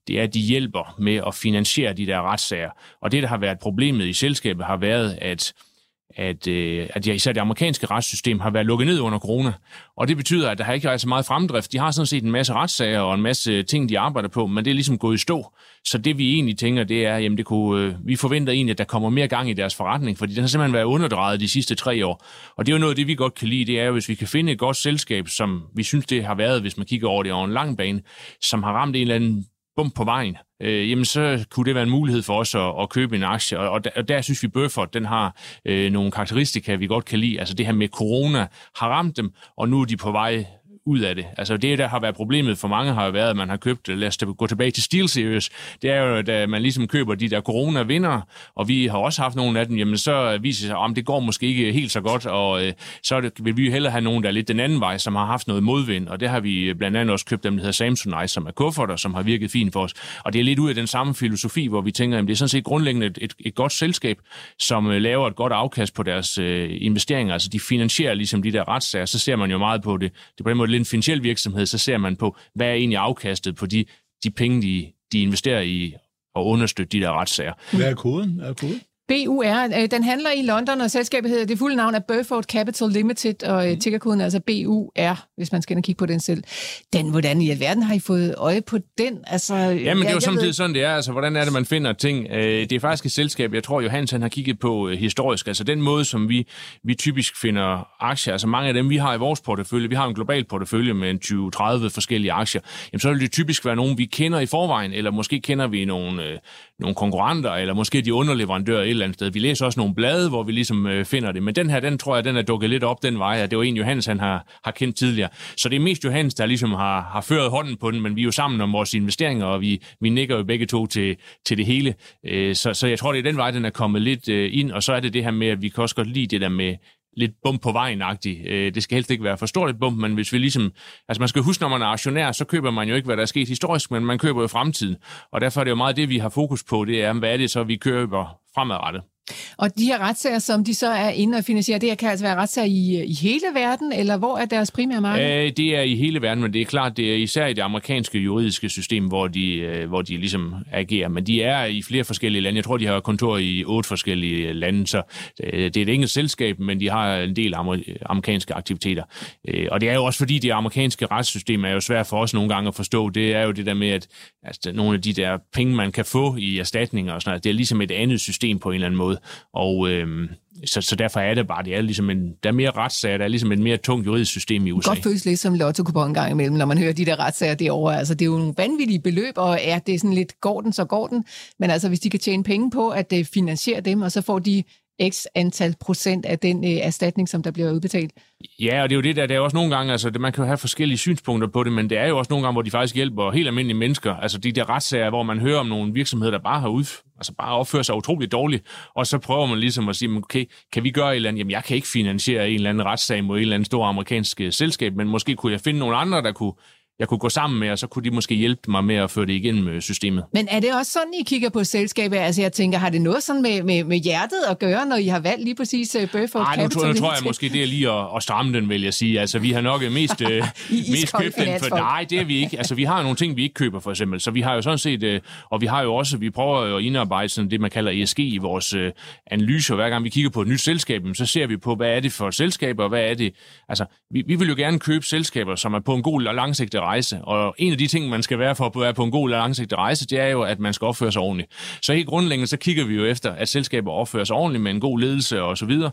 det er, at de hjælper med at finansiere de der retssager, og det, der har været problemet i selskabet, har været, at at, øh, at især det amerikanske retssystem har været lukket ned under corona. Og det betyder, at der har ikke er så meget fremdrift. De har sådan set en masse retssager og en masse øh, ting, de arbejder på, men det er ligesom gået i stå. Så det vi egentlig tænker, det er, jamen det kunne, øh, vi forventer egentlig, at der kommer mere gang i deres forretning, fordi den har simpelthen været underdrejet de sidste tre år. Og det er jo noget af det, vi godt kan lide, det er hvis vi kan finde et godt selskab, som vi synes, det har været, hvis man kigger over det over en lang bane, som har ramt en eller anden bump på vejen, øh, jamen så kunne det være en mulighed for os at, at købe en aktie. Og, og, der, og der synes vi, Burford den har øh, nogle karakteristika, vi godt kan lide. Altså det her med corona har ramt dem, og nu er de på vej ud af det. Altså det, der har været problemet for mange, har jo været, at man har købt, lad os gå tilbage til Steel Series, det er jo, at man ligesom køber de der corona-vinder, og vi har også haft nogle af dem, jamen så viser det sig, om det går måske ikke helt så godt, og øh, så det, vil vi jo hellere have nogen, der er lidt den anden vej, som har haft noget modvind, og det har vi øh, blandt andet også købt dem, der hedder Samsonite, som er kufferter, som har virket fint for os. Og det er lidt ud af den samme filosofi, hvor vi tænker, at det er sådan set grundlæggende et, et, et godt selskab, som øh, laver et godt afkast på deres øh, investeringer, altså de finansierer ligesom de der retssager, så ser man jo meget på det. Det er på den måde en finansiel virksomhed, så ser man på, hvad er egentlig afkastet på de, de penge, de, de investerer i og understøtte de der retssager. Hvad er koden? Hvad er koden? BUR, øh, den handler i London, og selskabet hedder, det fulde navn er Burford Capital Limited, og mm. tickerkoden er altså BUR, hvis man skal ind og kigge på den selv. Den, hvordan i alverden har I fået øje på den? Altså, ja, men det er jo samtidig ved... sådan, det er. Altså, hvordan er det, man finder ting? Øh, det er faktisk et selskab, jeg tror, Johannes han har kigget på historisk. Altså den måde, som vi, vi typisk finder aktier, altså mange af dem, vi har i vores portefølje, vi har en global portefølje med en 20-30 forskellige aktier, jamen så vil det typisk være nogen, vi kender i forvejen, eller måske kender vi nogle, nogle konkurrenter, eller måske de underleverandører et eller andet sted. Vi læser også nogle blade, hvor vi ligesom øh, finder det. Men den her, den tror jeg, den er dukket lidt op den vej, at det var en Johannes, han har, har kendt tidligere. Så det er mest Johannes, der ligesom har, har ført hånden på den, men vi er jo sammen om vores investeringer, og vi, vi nikker jo begge to til, til det hele. Øh, så, så jeg tror, det er den vej, den er kommet lidt øh, ind, og så er det det her med, at vi kan også godt lide det der med, lidt bump på vejen -agtig. Øh, det skal helst ikke være for stort et bump, men hvis vi ligesom... Altså man skal huske, når man er aktionær, så køber man jo ikke, hvad der er sket historisk, men man køber jo fremtiden. Og derfor er det jo meget det, vi har fokus på, det er, hvad er det så, vi køber fremadrettet. Og de her retssager, som de så er inde og finansierer, det kan altså være retssager i, i hele verden, eller hvor er deres primære marked? Æh, det er i hele verden, men det er klart, det er især i det amerikanske juridiske system, hvor de, øh, hvor de ligesom agerer. Men de er i flere forskellige lande. Jeg tror, de har kontor i otte forskellige lande, så øh, det er et enkelt selskab, men de har en del amerikanske aktiviteter. Og det er jo også fordi, det amerikanske retssystem er jo svært for os nogle gange at forstå. Det er jo det der med, at altså, nogle af de der penge, man kan få i erstatninger og sådan noget, det er ligesom et andet system på en eller anden måde. Og øh, så, så derfor er det bare, det er ligesom en, der er mere retssager, der er ligesom et mere tungt juridisk system i USA. Godt føles lidt som lotto en gang imellem, når man hører de der retssager derovre. Altså, det er jo nogle vanvittige beløb, og ja, det er sådan lidt, går den, så går den. Men altså, hvis de kan tjene penge på at uh, finansiere dem, og så får de x antal procent af den øh, erstatning, som der bliver udbetalt. Ja, og det er jo det der, der er også nogle gange, altså det, man kan jo have forskellige synspunkter på det, men det er jo også nogle gange, hvor de faktisk hjælper helt almindelige mennesker. Altså de der retssager, hvor man hører om nogle virksomheder, der bare har ud, altså bare opfører sig utroligt dårligt, og så prøver man ligesom at sige, okay, kan vi gøre et eller andet? Jamen, jeg kan ikke finansiere en eller anden retssag mod en eller anden stor amerikansk øh, selskab, men måske kunne jeg finde nogle andre, der kunne jeg kunne gå sammen med, og så kunne de måske hjælpe mig med at føre det igennem øh, systemet. Men er det også sådan, I kigger på selskabet? Altså jeg tænker, har det noget sådan med, med, med hjertet at gøre, når I har valgt lige præcis uh, Burford Nej, nu tror, nu tror jeg måske, det er lige at, at stramme den, vil jeg sige. Altså vi har nok mest, uh, mest købt den, for nej, det er vi ikke. Altså vi har nogle ting, vi ikke køber for eksempel. Så vi har jo sådan set, uh, og vi har jo også, vi prøver at indarbejde sådan det, man kalder ESG i vores uh, analyser. Hver gang vi kigger på et nyt selskab, så ser vi på, hvad er det for et selskab, og hvad er det... Altså vi, vi vil jo gerne købe selskaber, som er på en god og langsigtet rejse, og en af de ting, man skal være for at være på en god og langsigtet rejse, det er jo, at man skal opføre sig ordentligt. Så helt grundlæggende, så kigger vi jo efter, at selskaber opfører sig ordentligt med en god ledelse og så videre.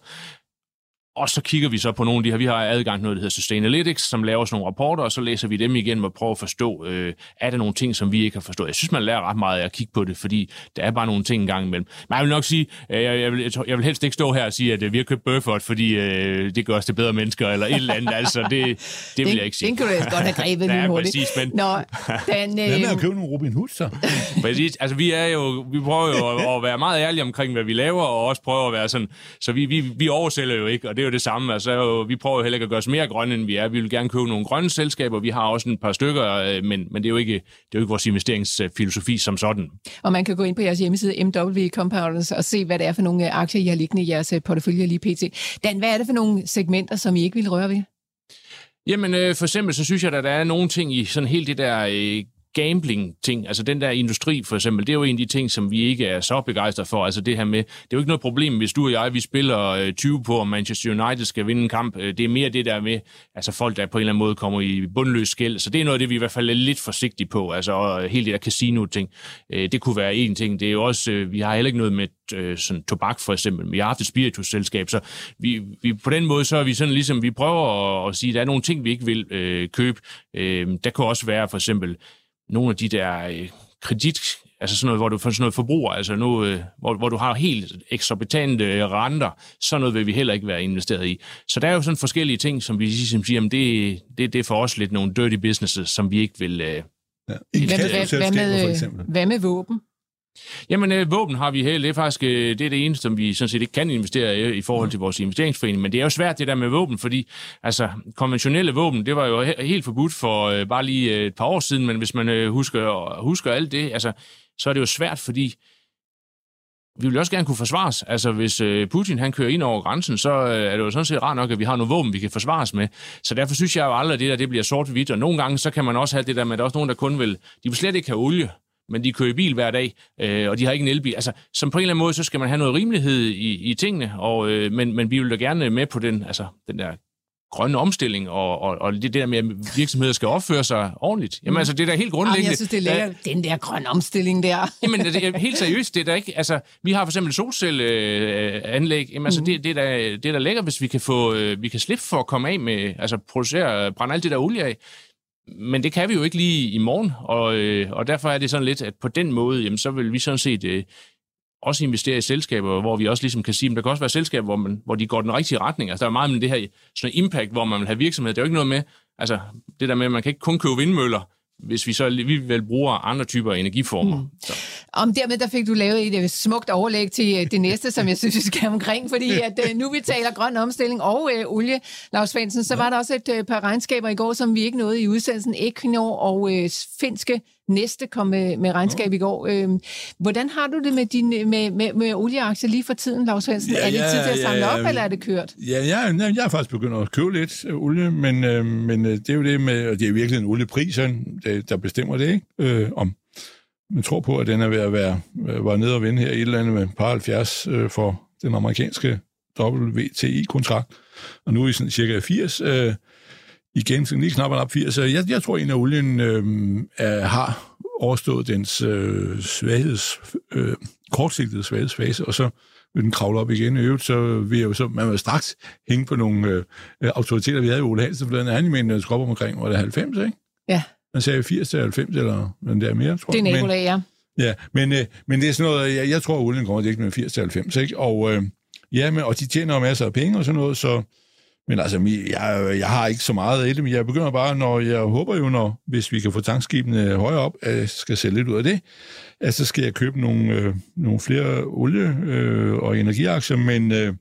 Og så kigger vi så på nogle af de her, vi har adgang til noget, der hedder Sustainalytics, som laver sådan nogle rapporter, og så læser vi dem igen og prøver at forstå, øh, er der nogle ting, som vi ikke har forstået. Jeg synes, man lærer ret meget af at kigge på det, fordi der er bare nogle ting engang imellem. Men jeg vil nok sige, øh, jeg, jeg, vil, jeg vil helst ikke stå her og sige, at øh, vi har købt Burford, fordi øh, det gør os til bedre mennesker, eller et eller andet. altså, det, det vil jeg ikke sige. Den kan du godt have grebet ja, hurtigt. præcis, men... Nå, den, øh... Hvad med at købe nogle Robin Hood, så? præcis, altså vi er jo, vi prøver jo at, at være meget ærlige omkring, hvad vi laver, og også prøver at være sådan, så vi, vi, vi oversælger jo ikke, og det er jo det samme, altså vi prøver jo heller ikke at gøre os mere grønne, end vi er. Vi vil gerne købe nogle grønne selskaber. Vi har også et par stykker, øh, men, men det, er jo ikke, det er jo ikke vores investeringsfilosofi som sådan. Og man kan gå ind på jeres hjemmeside MW Compounders og se, hvad det er for nogle øh, aktier, I har liggende i jeres øh, portefølje lige pt. Dan, hvad er det for nogle segmenter, som I ikke vil røre ved? Jamen, øh, for eksempel, så synes jeg, at der er nogle ting i sådan helt det der øh, gambling-ting, altså den der industri for eksempel, det er jo en af de ting, som vi ikke er så begejstrede for. Altså det her med, det er jo ikke noget problem, hvis du og jeg, vi spiller øh, 20 på, om Manchester United skal vinde en kamp. Øh, det er mere det der med, altså folk, der på en eller anden måde kommer i bundløs skæld. Så det er noget af det, vi i hvert fald er lidt forsigtige på. Altså hele det der casino-ting, øh, det kunne være en ting. Det er jo også, vi har heller ikke noget med sådan tobak for eksempel, vi har haft et spiritus-selskab, så vi, vi, på den måde, så er vi sådan ligesom, vi prøver at, at sige, at der er nogle ting, vi ikke vil øh, købe. Øh, der kunne også være for eksempel, nogle af de der øh, kredit, altså sådan noget, hvor du får sådan noget forbruger, altså nu, øh, hvor, hvor du har helt eksorbitante øh, renter, sådan noget vil vi heller ikke være investeret i. Så der er jo sådan forskellige ting, som vi ligesom siger, jamen det, det, det er for os lidt nogle dirty businesses, som vi ikke vil... Øh, ja. Hvad, hvad, hvad, med, hvad med våben? Jamen, øh, våben har vi helt. Det er faktisk øh, det, er det eneste, som vi sådan set ikke kan investere i, i forhold til vores investeringsforening. Men det er jo svært, det der med våben, fordi altså, konventionelle våben, det var jo he- helt forbudt for øh, bare lige øh, et par år siden, men hvis man øh, husker, husker alt det, altså, så er det jo svært, fordi vi vil også gerne kunne forsvares. Altså, hvis øh, Putin han kører ind over grænsen, så øh, er det jo sådan set rart nok, at vi har nogle våben, vi kan forsvares med. Så derfor synes jeg jo aldrig, at det der det bliver sort-hvidt, og nogle gange, så kan man også have det der med, at der er også nogen, der kun vil, de vil slet ikke have olie men de kører i bil hver dag, øh, og de har ikke en elbil. Altså, som på en eller anden måde, så skal man have noget rimelighed i, i tingene, og, øh, men, men vi vil da gerne med på den, altså, den der grønne omstilling, og, og, og det der med, at virksomheder skal opføre sig ordentligt. Jamen altså, det er da helt grundlæggende. Jamen, jeg synes, det er lækkert. Den der grønne omstilling der. Jamen, det er helt seriøst. Det er der ikke, altså, vi har for eksempel solcelleanlæg. Jamen altså, mm. det, det, er da, det er da lækkert, hvis vi kan få, øh, vi kan slippe for at komme af med, altså producere, brænde alt det der olie af. Men det kan vi jo ikke lige i morgen, og, øh, og derfor er det sådan lidt, at på den måde, jamen, så vil vi sådan set øh, også investere i selskaber, hvor vi også ligesom kan sige, at der kan også være selskaber, hvor, man, hvor de går den rigtige retning. Altså der er meget med det her sådan impact, hvor man vil have virksomhed. Det er jo ikke noget med, altså det der med, at man kan ikke kun købe vindmøller, hvis vi så alligevel bruger andre typer energiformer. Mm. Så. Om dermed der fik du lavet et smukt overlæg til øh, det næste, som jeg synes, vi skal omkring, fordi at øh, nu vi taler grøn omstilling og øh, olie, Lars Svendsen, så var der også et øh, par regnskaber i går, som vi ikke nåede i udsendelsen. Equinor og øh, finske næste kom med, med regnskab ja. i går. Øh, hvordan har du det med, din, med, med, med olieaktier lige for tiden, Lars Svendsen? Ja, er det tid til at samle ja, op, eller er det kørt? Ja, jeg, jeg, jeg er faktisk begyndt at købe lidt olie, men, øh, men det er jo det med, og det er virkelig en olieprisen, der bestemmer det, ikke? Øh, om man tror på, at den er ved at være øh, var nede og vinde her i et eller andet med par 70 øh, for den amerikanske WTI-kontrakt, og nu er vi sådan cirka 80. Øh, igen, sådan lige knap op 80. Jeg, jeg tror, at en af olien øh, er, har overstået dens øh, svagheds, øh, kortsigtede svaghedsfase, og så vil den kravle op igen. I øvrigt, så vil jeg jo så, man vil straks hænge på nogle øh, øh autoriteter, vi havde i Ole Hansen, for den er han mente, omkring, var det 90, ikke? Ja. Man sagde 80 til 90, eller men det er mere, tror jeg. Det er Nicolai, ja. Ja, men, øh, men det er sådan noget, jeg, jeg tror, at olien kommer ikke med 80 til 90, ikke? Og øh, Ja, men, og de tjener masser af penge og sådan noget, så... Men altså, jeg, jeg har ikke så meget af det, men jeg begynder bare, når jeg håber jo, når, hvis vi kan få tankskibene højere op, at jeg skal sælge lidt ud af det, at så skal jeg købe nogle, øh, nogle flere olie- øh, og energiaktier, men, øh,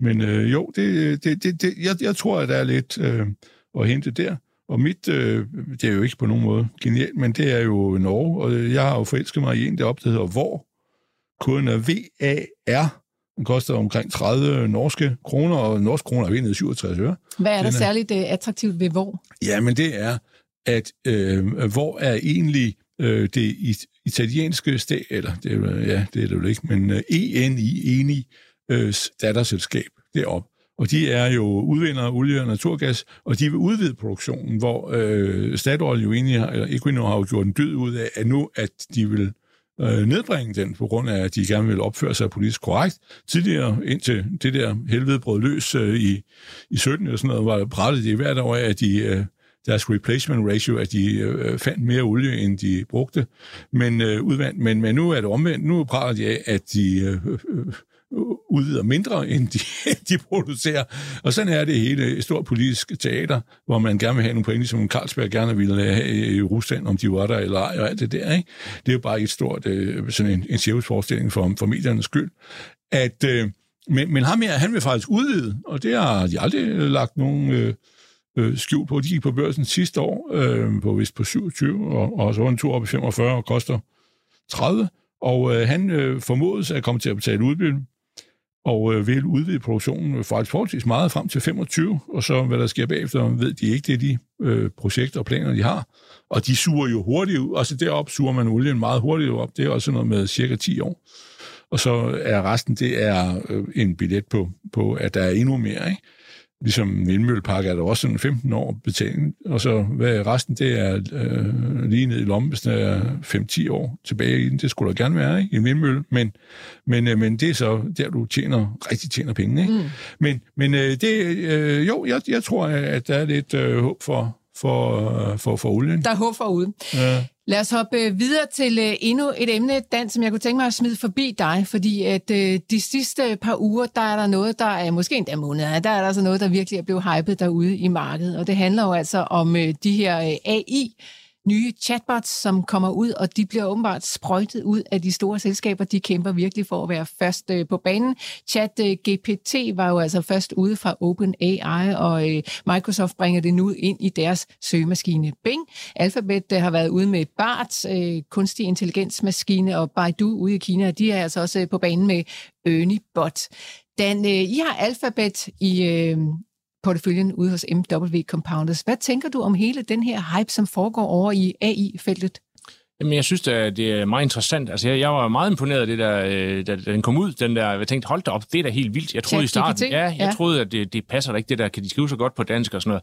men øh, jo, det, det, det, det, jeg, jeg tror, at der er lidt øh, at hente der. Og mit, øh, det er jo ikke på nogen måde genialt, men det er jo Norge, og jeg har jo forelsket mig i en deroppe, der hedder Hvor. Koden er VAR. Den koster omkring 30 norske kroner, og norske kroner er ved 67 øre. Hvad er der er, særligt uh, attraktivt ved Hvor? Ja, men det er, at øh, Hvor er egentlig øh, det italienske stat, eller det er, ja, det er det jo ikke, men uh, ENI, ENI, øh, datterselskab deroppe. Og de er jo udvindere af olie og naturgas, og de vil udvide produktionen, hvor øh, Statoil jo egentlig, har, eller Equinor har jo gjort en dyd ud af, at nu, at de vil øh, nedbringe den, på grund af, at de gerne vil opføre sig politisk korrekt. Tidligere, indtil det der helvede brød løs øh, i, i 17 og sådan noget, var prættet de hvert år af, at de, øh, deres replacement ratio, at de øh, fandt mere olie, end de brugte, men øh, udvandt. Men, men nu er det omvendt. Nu prater de af, at de øh, øh, udvider mindre, end de, de producerer. Og sådan er det hele et stort politisk teater, hvor man gerne vil have nogle pointe, som Carlsberg gerne ville have i Rusland, om de var der eller ej, og alt det der. Ikke? Det er jo bare et stort, øh, sådan en, en cirkusforestilling for, for mediernes skyld. At, øh, men, men ham her, han vil faktisk udvide, og det har de aldrig lagt nogen øh, øh, skjul på. De gik på børsen sidste år, øh, på vist på 27, og, og så var en tur op i 45 og koster 30. Og øh, han øh, formodes at komme til at betale udbytte og øh, vil udvide produktionen øh, faktisk forholdsvis meget frem til 25, og så hvad der sker bagefter, ved de ikke, det er de øh, projekter og planer, de har. Og de suger jo hurtigt ud, altså derop suger man olien meget hurtigt op, det er også noget med cirka 10 år. Og så er resten, det er øh, en billet på, på, at der er endnu mere, ikke? Ligesom vindmøllepark er der også sådan 15 år betaling, og så hvad resten, det er øh, lige ned i lommen, hvis er 5-10 år tilbage i den. Det skulle der gerne være, ikke? En vindmølle, men, men, øh, men det er så der, du tjener, rigtig tjener penge, ikke? Mm. Men, men øh, det, øh, jo, jeg, jeg tror, at der er lidt øh, håb for, for, øh, for, for olien. Der er håb for ude. Ja. Lad os hoppe øh, videre til øh, endnu et emne, Dan, som jeg kunne tænke mig at smide forbi dig, fordi at øh, de sidste par uger, der er der noget, der er måske endda måneder, der er der altså noget, der virkelig er blevet hypet derude i markedet, og det handler jo altså om de her AI, nye chatbots, som kommer ud, og de bliver åbenbart sprøjtet ud af de store selskaber. De kæmper virkelig for at være først øh, på banen. Chat øh, GPT var jo altså først ude fra OpenAI, og øh, Microsoft bringer det nu ind i deres søgemaskine Bing. Alphabet har været ude med BART, kunstig intelligensmaskine, og Baidu ude i Kina, de er altså også på banen med Ernie Bot. Dan, I har Alphabet i, porteføljen ude hos MW Compounders. Hvad tænker du om hele den her hype, som foregår over i AI-feltet? Jamen, jeg synes, at det er meget interessant. Altså, jeg, jeg var meget imponeret af det, der, øh, da den kom ud. Den der, jeg tænkte, hold da op, det er da helt vildt. Jeg troede i starten, ja, jeg ja. troede, at det, det passer da ikke, det der, kan de skrive så godt på dansk og sådan noget.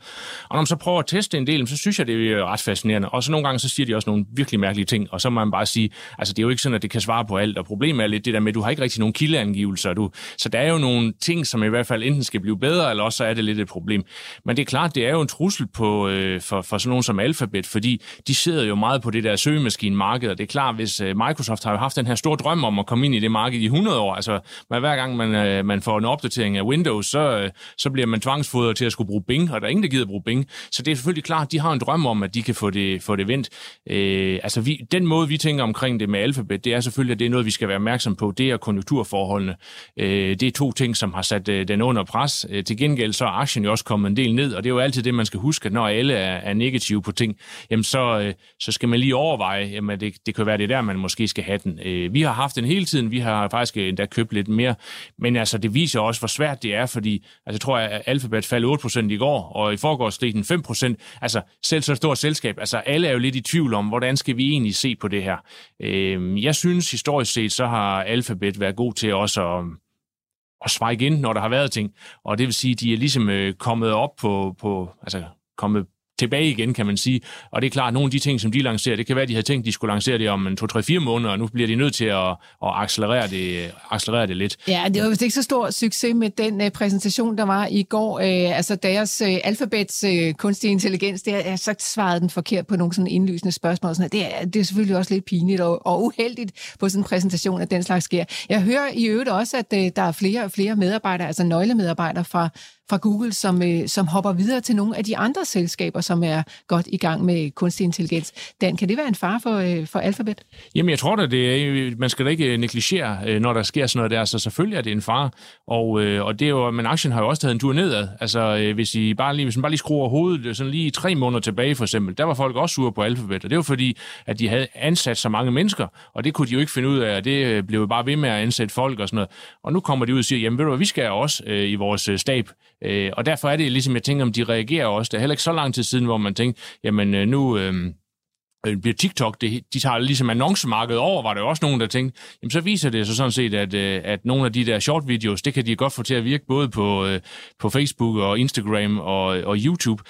Og når man så prøver at teste en del, så synes jeg, det er ret fascinerende. Og så nogle gange, så siger de også nogle virkelig mærkelige ting, og så må man bare sige, altså det er jo ikke sådan, at det kan svare på alt, og problemet er lidt det der med, at du har ikke rigtig nogen kildeangivelser. Du, så der er jo nogle ting, som i hvert fald enten skal blive bedre, eller også så er det lidt et problem. Men det er klart, det er jo en trussel på, øh, for, for sådan nogen som Alphabet, fordi de sidder jo meget på det der søgemaskine marked, det er klart, hvis øh, Microsoft har jo haft den her store drøm om at komme ind i det marked i 100 år, altså hver gang man, øh, man får en opdatering af Windows, så, øh, så bliver man tvangsfodret til at skulle bruge Bing, og der er ingen, der gider bruge Bing. Så det er selvfølgelig klart, de har en drøm om, at de kan få det, få det vendt. Øh, altså vi, den måde, vi tænker omkring det med Alphabet, det er selvfølgelig, at det er noget, vi skal være opmærksom på. Det er konjunkturforholdene. Øh, det er to ting, som har sat øh, den under pres. Øh, til gengæld så er aktien jo også kommet en del ned, og det er jo altid det, man skal huske, at når alle er, er negative på ting, jamen så, øh, så skal man lige overveje, jamen det, det kan være det der, man måske skal have den. Øh, vi har haft den hele tiden, vi har faktisk endda købt lidt mere, men altså det viser også, hvor svært det er, fordi altså, jeg tror, at Alphabet faldt 8% i går, og i forgårs steg den 5%. Altså selv så stort selskab, altså alle er jo lidt i tvivl om, hvordan skal vi egentlig se på det her. Øh, jeg synes historisk set, så har Alphabet været god til også at og svare igen, når der har været ting. Og det vil sige, at de er ligesom øh, kommet op på, på altså kommet tilbage igen, kan man sige. Og det er klart, at nogle af de ting, som de lancerer, det kan være, at de havde tænkt, at de skulle lancere det om en 2-3-4 måneder, og nu bliver de nødt til at, at accelerere, det, accelerere det lidt. Ja, det var vist ikke så stor succes med den uh, præsentation, der var i går. Uh, altså deres uh, alfabets uh, øh, kunstig intelligens, det er så svaret den forkert på nogle sådan indlysende spørgsmål. Sådan, det, er, det er selvfølgelig også lidt pinligt og, og uheldigt på sådan en præsentation, at den slags sker. Jeg hører i øvrigt også, at uh, der er flere og flere medarbejdere, altså nøglemedarbejdere fra fra Google, som, øh, som hopper videre til nogle af de andre selskaber, som er godt i gang med kunstig intelligens. Dan, kan det være en far for, øh, for Alphabet? Jamen, jeg tror da, det er, øh, man skal da ikke øh, negligere, øh, når der sker sådan noget der, så selvfølgelig er det en far. Og, øh, og det er jo, men aktien har jo også taget en tur nedad. Altså, øh, hvis, I bare lige, hvis man bare lige skruer hovedet sådan lige tre måneder tilbage, for eksempel, der var folk også sure på Alphabet, og det var fordi, at de havde ansat så mange mennesker, og det kunne de jo ikke finde ud af, og det blev bare ved med at ansætte folk og sådan noget. Og nu kommer de ud og siger, jamen ved du hvad, vi skal også øh, i vores stab Øh, og derfor er det ligesom, jeg tænker, om de reagerer også. Det er heller ikke så lang tid siden, hvor man tænkte, jamen øh, nu... Øhm, øh, bliver TikTok, det, de tager ligesom annoncemarkedet over, var der også nogen, der tænkte, jamen så viser det så sådan set, at, øh, at nogle af de der short videos, det kan de godt få til at virke både på, øh, på Facebook og Instagram og, og YouTube.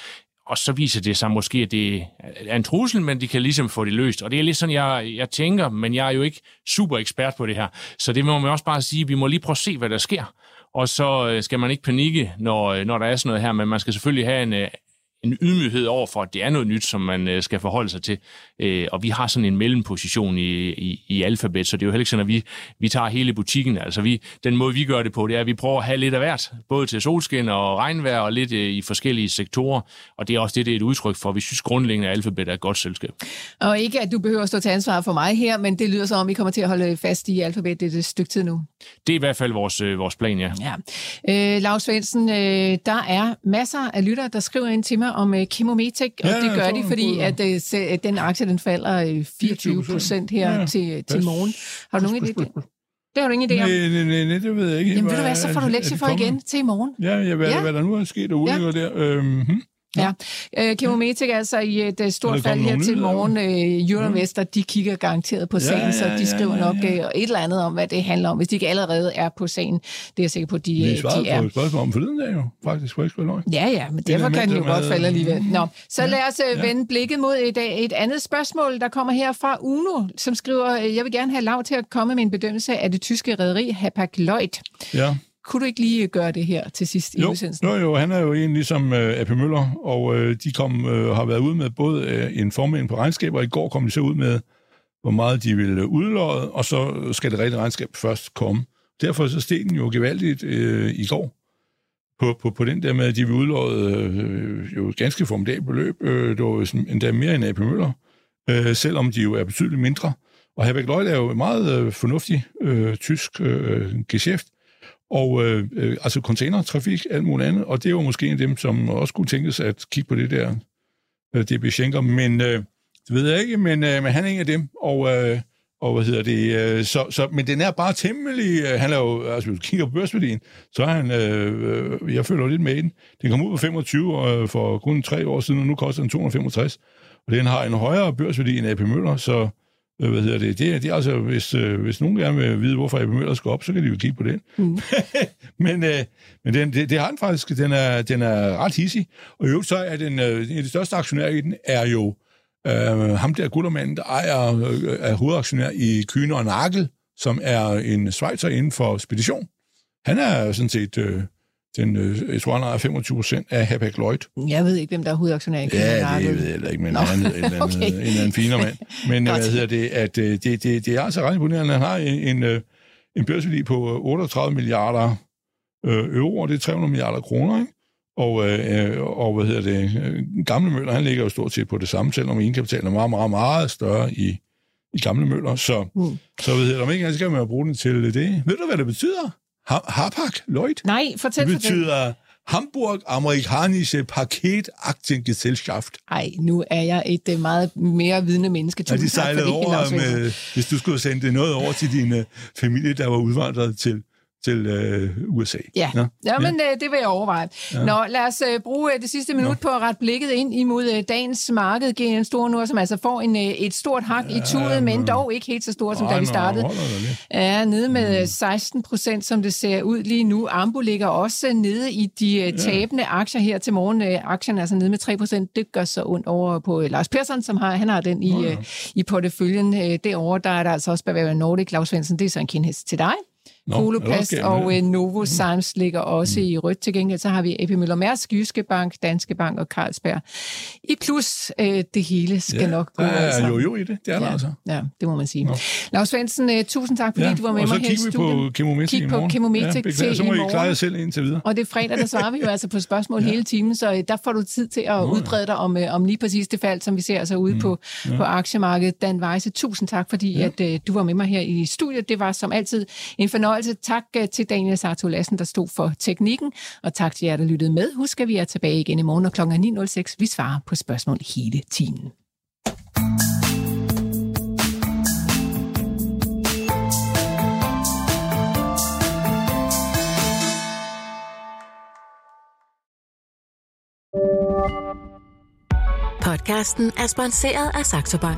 Og så viser det sig måske, at det er en trussel, men de kan ligesom få det løst. Og det er lidt sådan, jeg, jeg tænker, men jeg er jo ikke super ekspert på det her. Så det må man også bare sige, vi må lige prøve at se, hvad der sker og så øh, skal man ikke panikke, når, øh, når der er sådan noget her, men man skal selvfølgelig have en, øh, en ydmyghed over for, at det er noget nyt, som man øh, skal forholde sig til. Øh, og vi har sådan en mellemposition i, i, i alfabet, så det er jo heller ikke sådan, at vi, vi tager hele butikken. Altså vi, den måde, vi gør det på, det er, at vi prøver at have lidt af hvert, både til solskin og regnvejr og lidt øh, i forskellige sektorer. Og det er også det, det er et udtryk for. Vi synes grundlæggende, at alfabet er et godt selskab. Og ikke, at du behøver at stå til ansvar for mig her, men det lyder som om, vi kommer til at holde fast i alfabet et stykke tid nu. Det er i hvert fald vores, vores plan, ja. ja. Øh, Lars Svendsen, øh, der er masser af lyttere, der skriver ind til mig om øh, Chemometic, og ja, det gør de, fordi at, øh, den aktie den falder 24 øh, procent her ja, til, til morgen. Har du nogen idé? Det har du ingen idé om? Nej, nej, nej, nej det ved jeg ikke. Jamen ved du hvad, så får du lektie for igen til i morgen. Ja, ja, hvad, ja. hvad der nu er sket ulykker ja. der. Øhm, hmm. Ja, uh, Chemometic er altså i et uh, stort fald her til morgen. Uh, Euroinvestor, de kigger garanteret på sagen, ja, ja, så de skriver ja, ja, ja. nok uh, et eller andet om, hvad det handler om, hvis de ikke allerede er på sagen. Det er jeg sikker på, de, Vi de er. Vi spørgsmål om forleden dag jo, faktisk, for ikke Ja, ja, men derfor kan den jo godt falde alligevel. Nå, så ja, lad os ja. vende blikket mod et, et andet spørgsmål, der kommer her fra Uno, som skriver, jeg vil gerne have lav til at komme med en bedømmelse af det tyske rederi Hapag-Lloyd. Ja. Kunne du ikke lige gøre det her til sidst i udsendelsen? Jo, jo, han er jo en ligesom uh, AP Møller, og uh, de kom, uh, har været ude med både uh, en formand på regnskaber, og i går kom de så ud med, hvor meget de ville udlåde, og så skal det rigtige regnskab først komme. Derfor så steg den jo gevaldigt uh, i går på, på, på den der med, at de vil udlåde uh, jo et ganske formidabelt beløb. Uh, det var jo endda mere end AP Møller, uh, selvom de jo er betydeligt mindre. Og Hapag Lloyd er jo et meget uh, fornuftig uh, tysk uh, geschæft, og øh, øh, altså containertrafik, alt muligt andet, og det var måske en af dem, som også kunne tænkes at kigge på det der øh, DB Schenker, men øh, det ved jeg ikke, men, øh, men han er en af dem, og, øh, og hvad hedder det, øh, så, så, men den er bare temmelig, øh, han er jo, altså hvis du kigger på børsværdien, så er han, øh, jeg følger lidt med den, den kom ud på 25 øh, for kun tre år siden, og nu koster den 265, og den har en højere børsværdi end AP Møller, så Øh, hvad hedder det? Det, det er altså, hvis, øh, hvis nogen gerne vil vide, hvorfor Ebbe Møller skal op, så kan de jo kigge på den. Mm. men øh, men den, det, det har den faktisk, den er, den er ret hissig. Og i øvrigt så er den, øh, en af de største aktionærer i den, er jo øh, ham der guldermanden, der ejer, øh, er hovedaktionær i Kyne og Nagel, som er en svejser inden for spedition. Han er sådan set... Øh, den, øh, jeg tror, han har 25 procent af Hapag Lloyd. Jeg ved ikke, hvem der er hovedaktionær i Ja, det ved jeg ikke, men han er en, okay. en eller anden finere mand. Men hvad hedder det, at øh, det, det, det er altså ret imponerende. Han har en, en, øh, en børsværdi på 38 milliarder euro, og det er 300 milliarder kroner, ikke? Og, øh, og hvad hedder det, gamle Møller, han ligger jo stort set på det samme, selvom egenkapitalen er meget, meget, meget større i, i gamle Møller. Så, mm. så hvad hedder det, om ikke, så skal man bruge den til det. Ved du, hvad det betyder? Harpak Lloyd? Nej, fortæl, Det betyder fortæl. Hamburg Amerikanische Paketaktiengesellschaft. Nej, nu er jeg et uh, meget mere vidende menneske. Ja, de sejlede over med, hvis du skulle sende noget over til din uh, familie, der var udvandret til, til øh, USA. Ja, ja. ja men ja. Øh, det vil jeg overveje. Ja. Nå, lad os øh, bruge øh, det sidste minut Nå. på at rette blikket ind imod øh, dagens marked. GN Store nu, som altså får en, øh, et stort hak ja, i tudet, men dog ikke helt så stort, som oh, da vi startede. Ja, nede med 16 mm. procent, som det ser ud lige nu. Ambo ligger også nede i de øh, tabende ja. aktier her til morgen. Øh, aktierne er altså nede med 3 procent. Det gør så ondt over på øh, Lars Persson, som har, han har den i, ja. øh, i porteføljen. Øh, derovre, der er der altså også Bavaria Nordic. Lars Svendsen, det er så en kindhest til dig. Koloplast okay, og uh, Novozymes ligger også mm. i rødt. Til gengæld så har vi AP Møller Mærsk, Jyske Bank, Danske Bank og Carlsberg. I plus, uh, det hele skal ja, nok gå. Ja, altså. jo jo i det, det er ja, der altså. Ja, det må man sige. Nå. Lars Svendsen, uh, tusind tak, fordi ja, du var med mig her i studiet. Og så kigger vi på Kig på Chemometic ja, til Så må I klare jer selv indtil videre. Og det er fredag, der svarer vi jo altså på spørgsmål ja. hele timen, så der får du tid til at Nå, udbrede dig om, om lige præcis det fald, som vi ser altså ude mm. på, ja. på aktiemarkedet. Dan Weisse, tusind tak, fordi ja. at, uh, du var med mig her i studiet. Det var som altid en fornøjelse. Tak øh, til Daniel Sarto Lassen, der stod for teknikken, og tak til jer, der lyttede med. Husk, at vi er tilbage igen i morgen kl. 9.06. Vi svarer på spørgsmål hele timen. Podcasten er sponsoreret af Saxo Bank.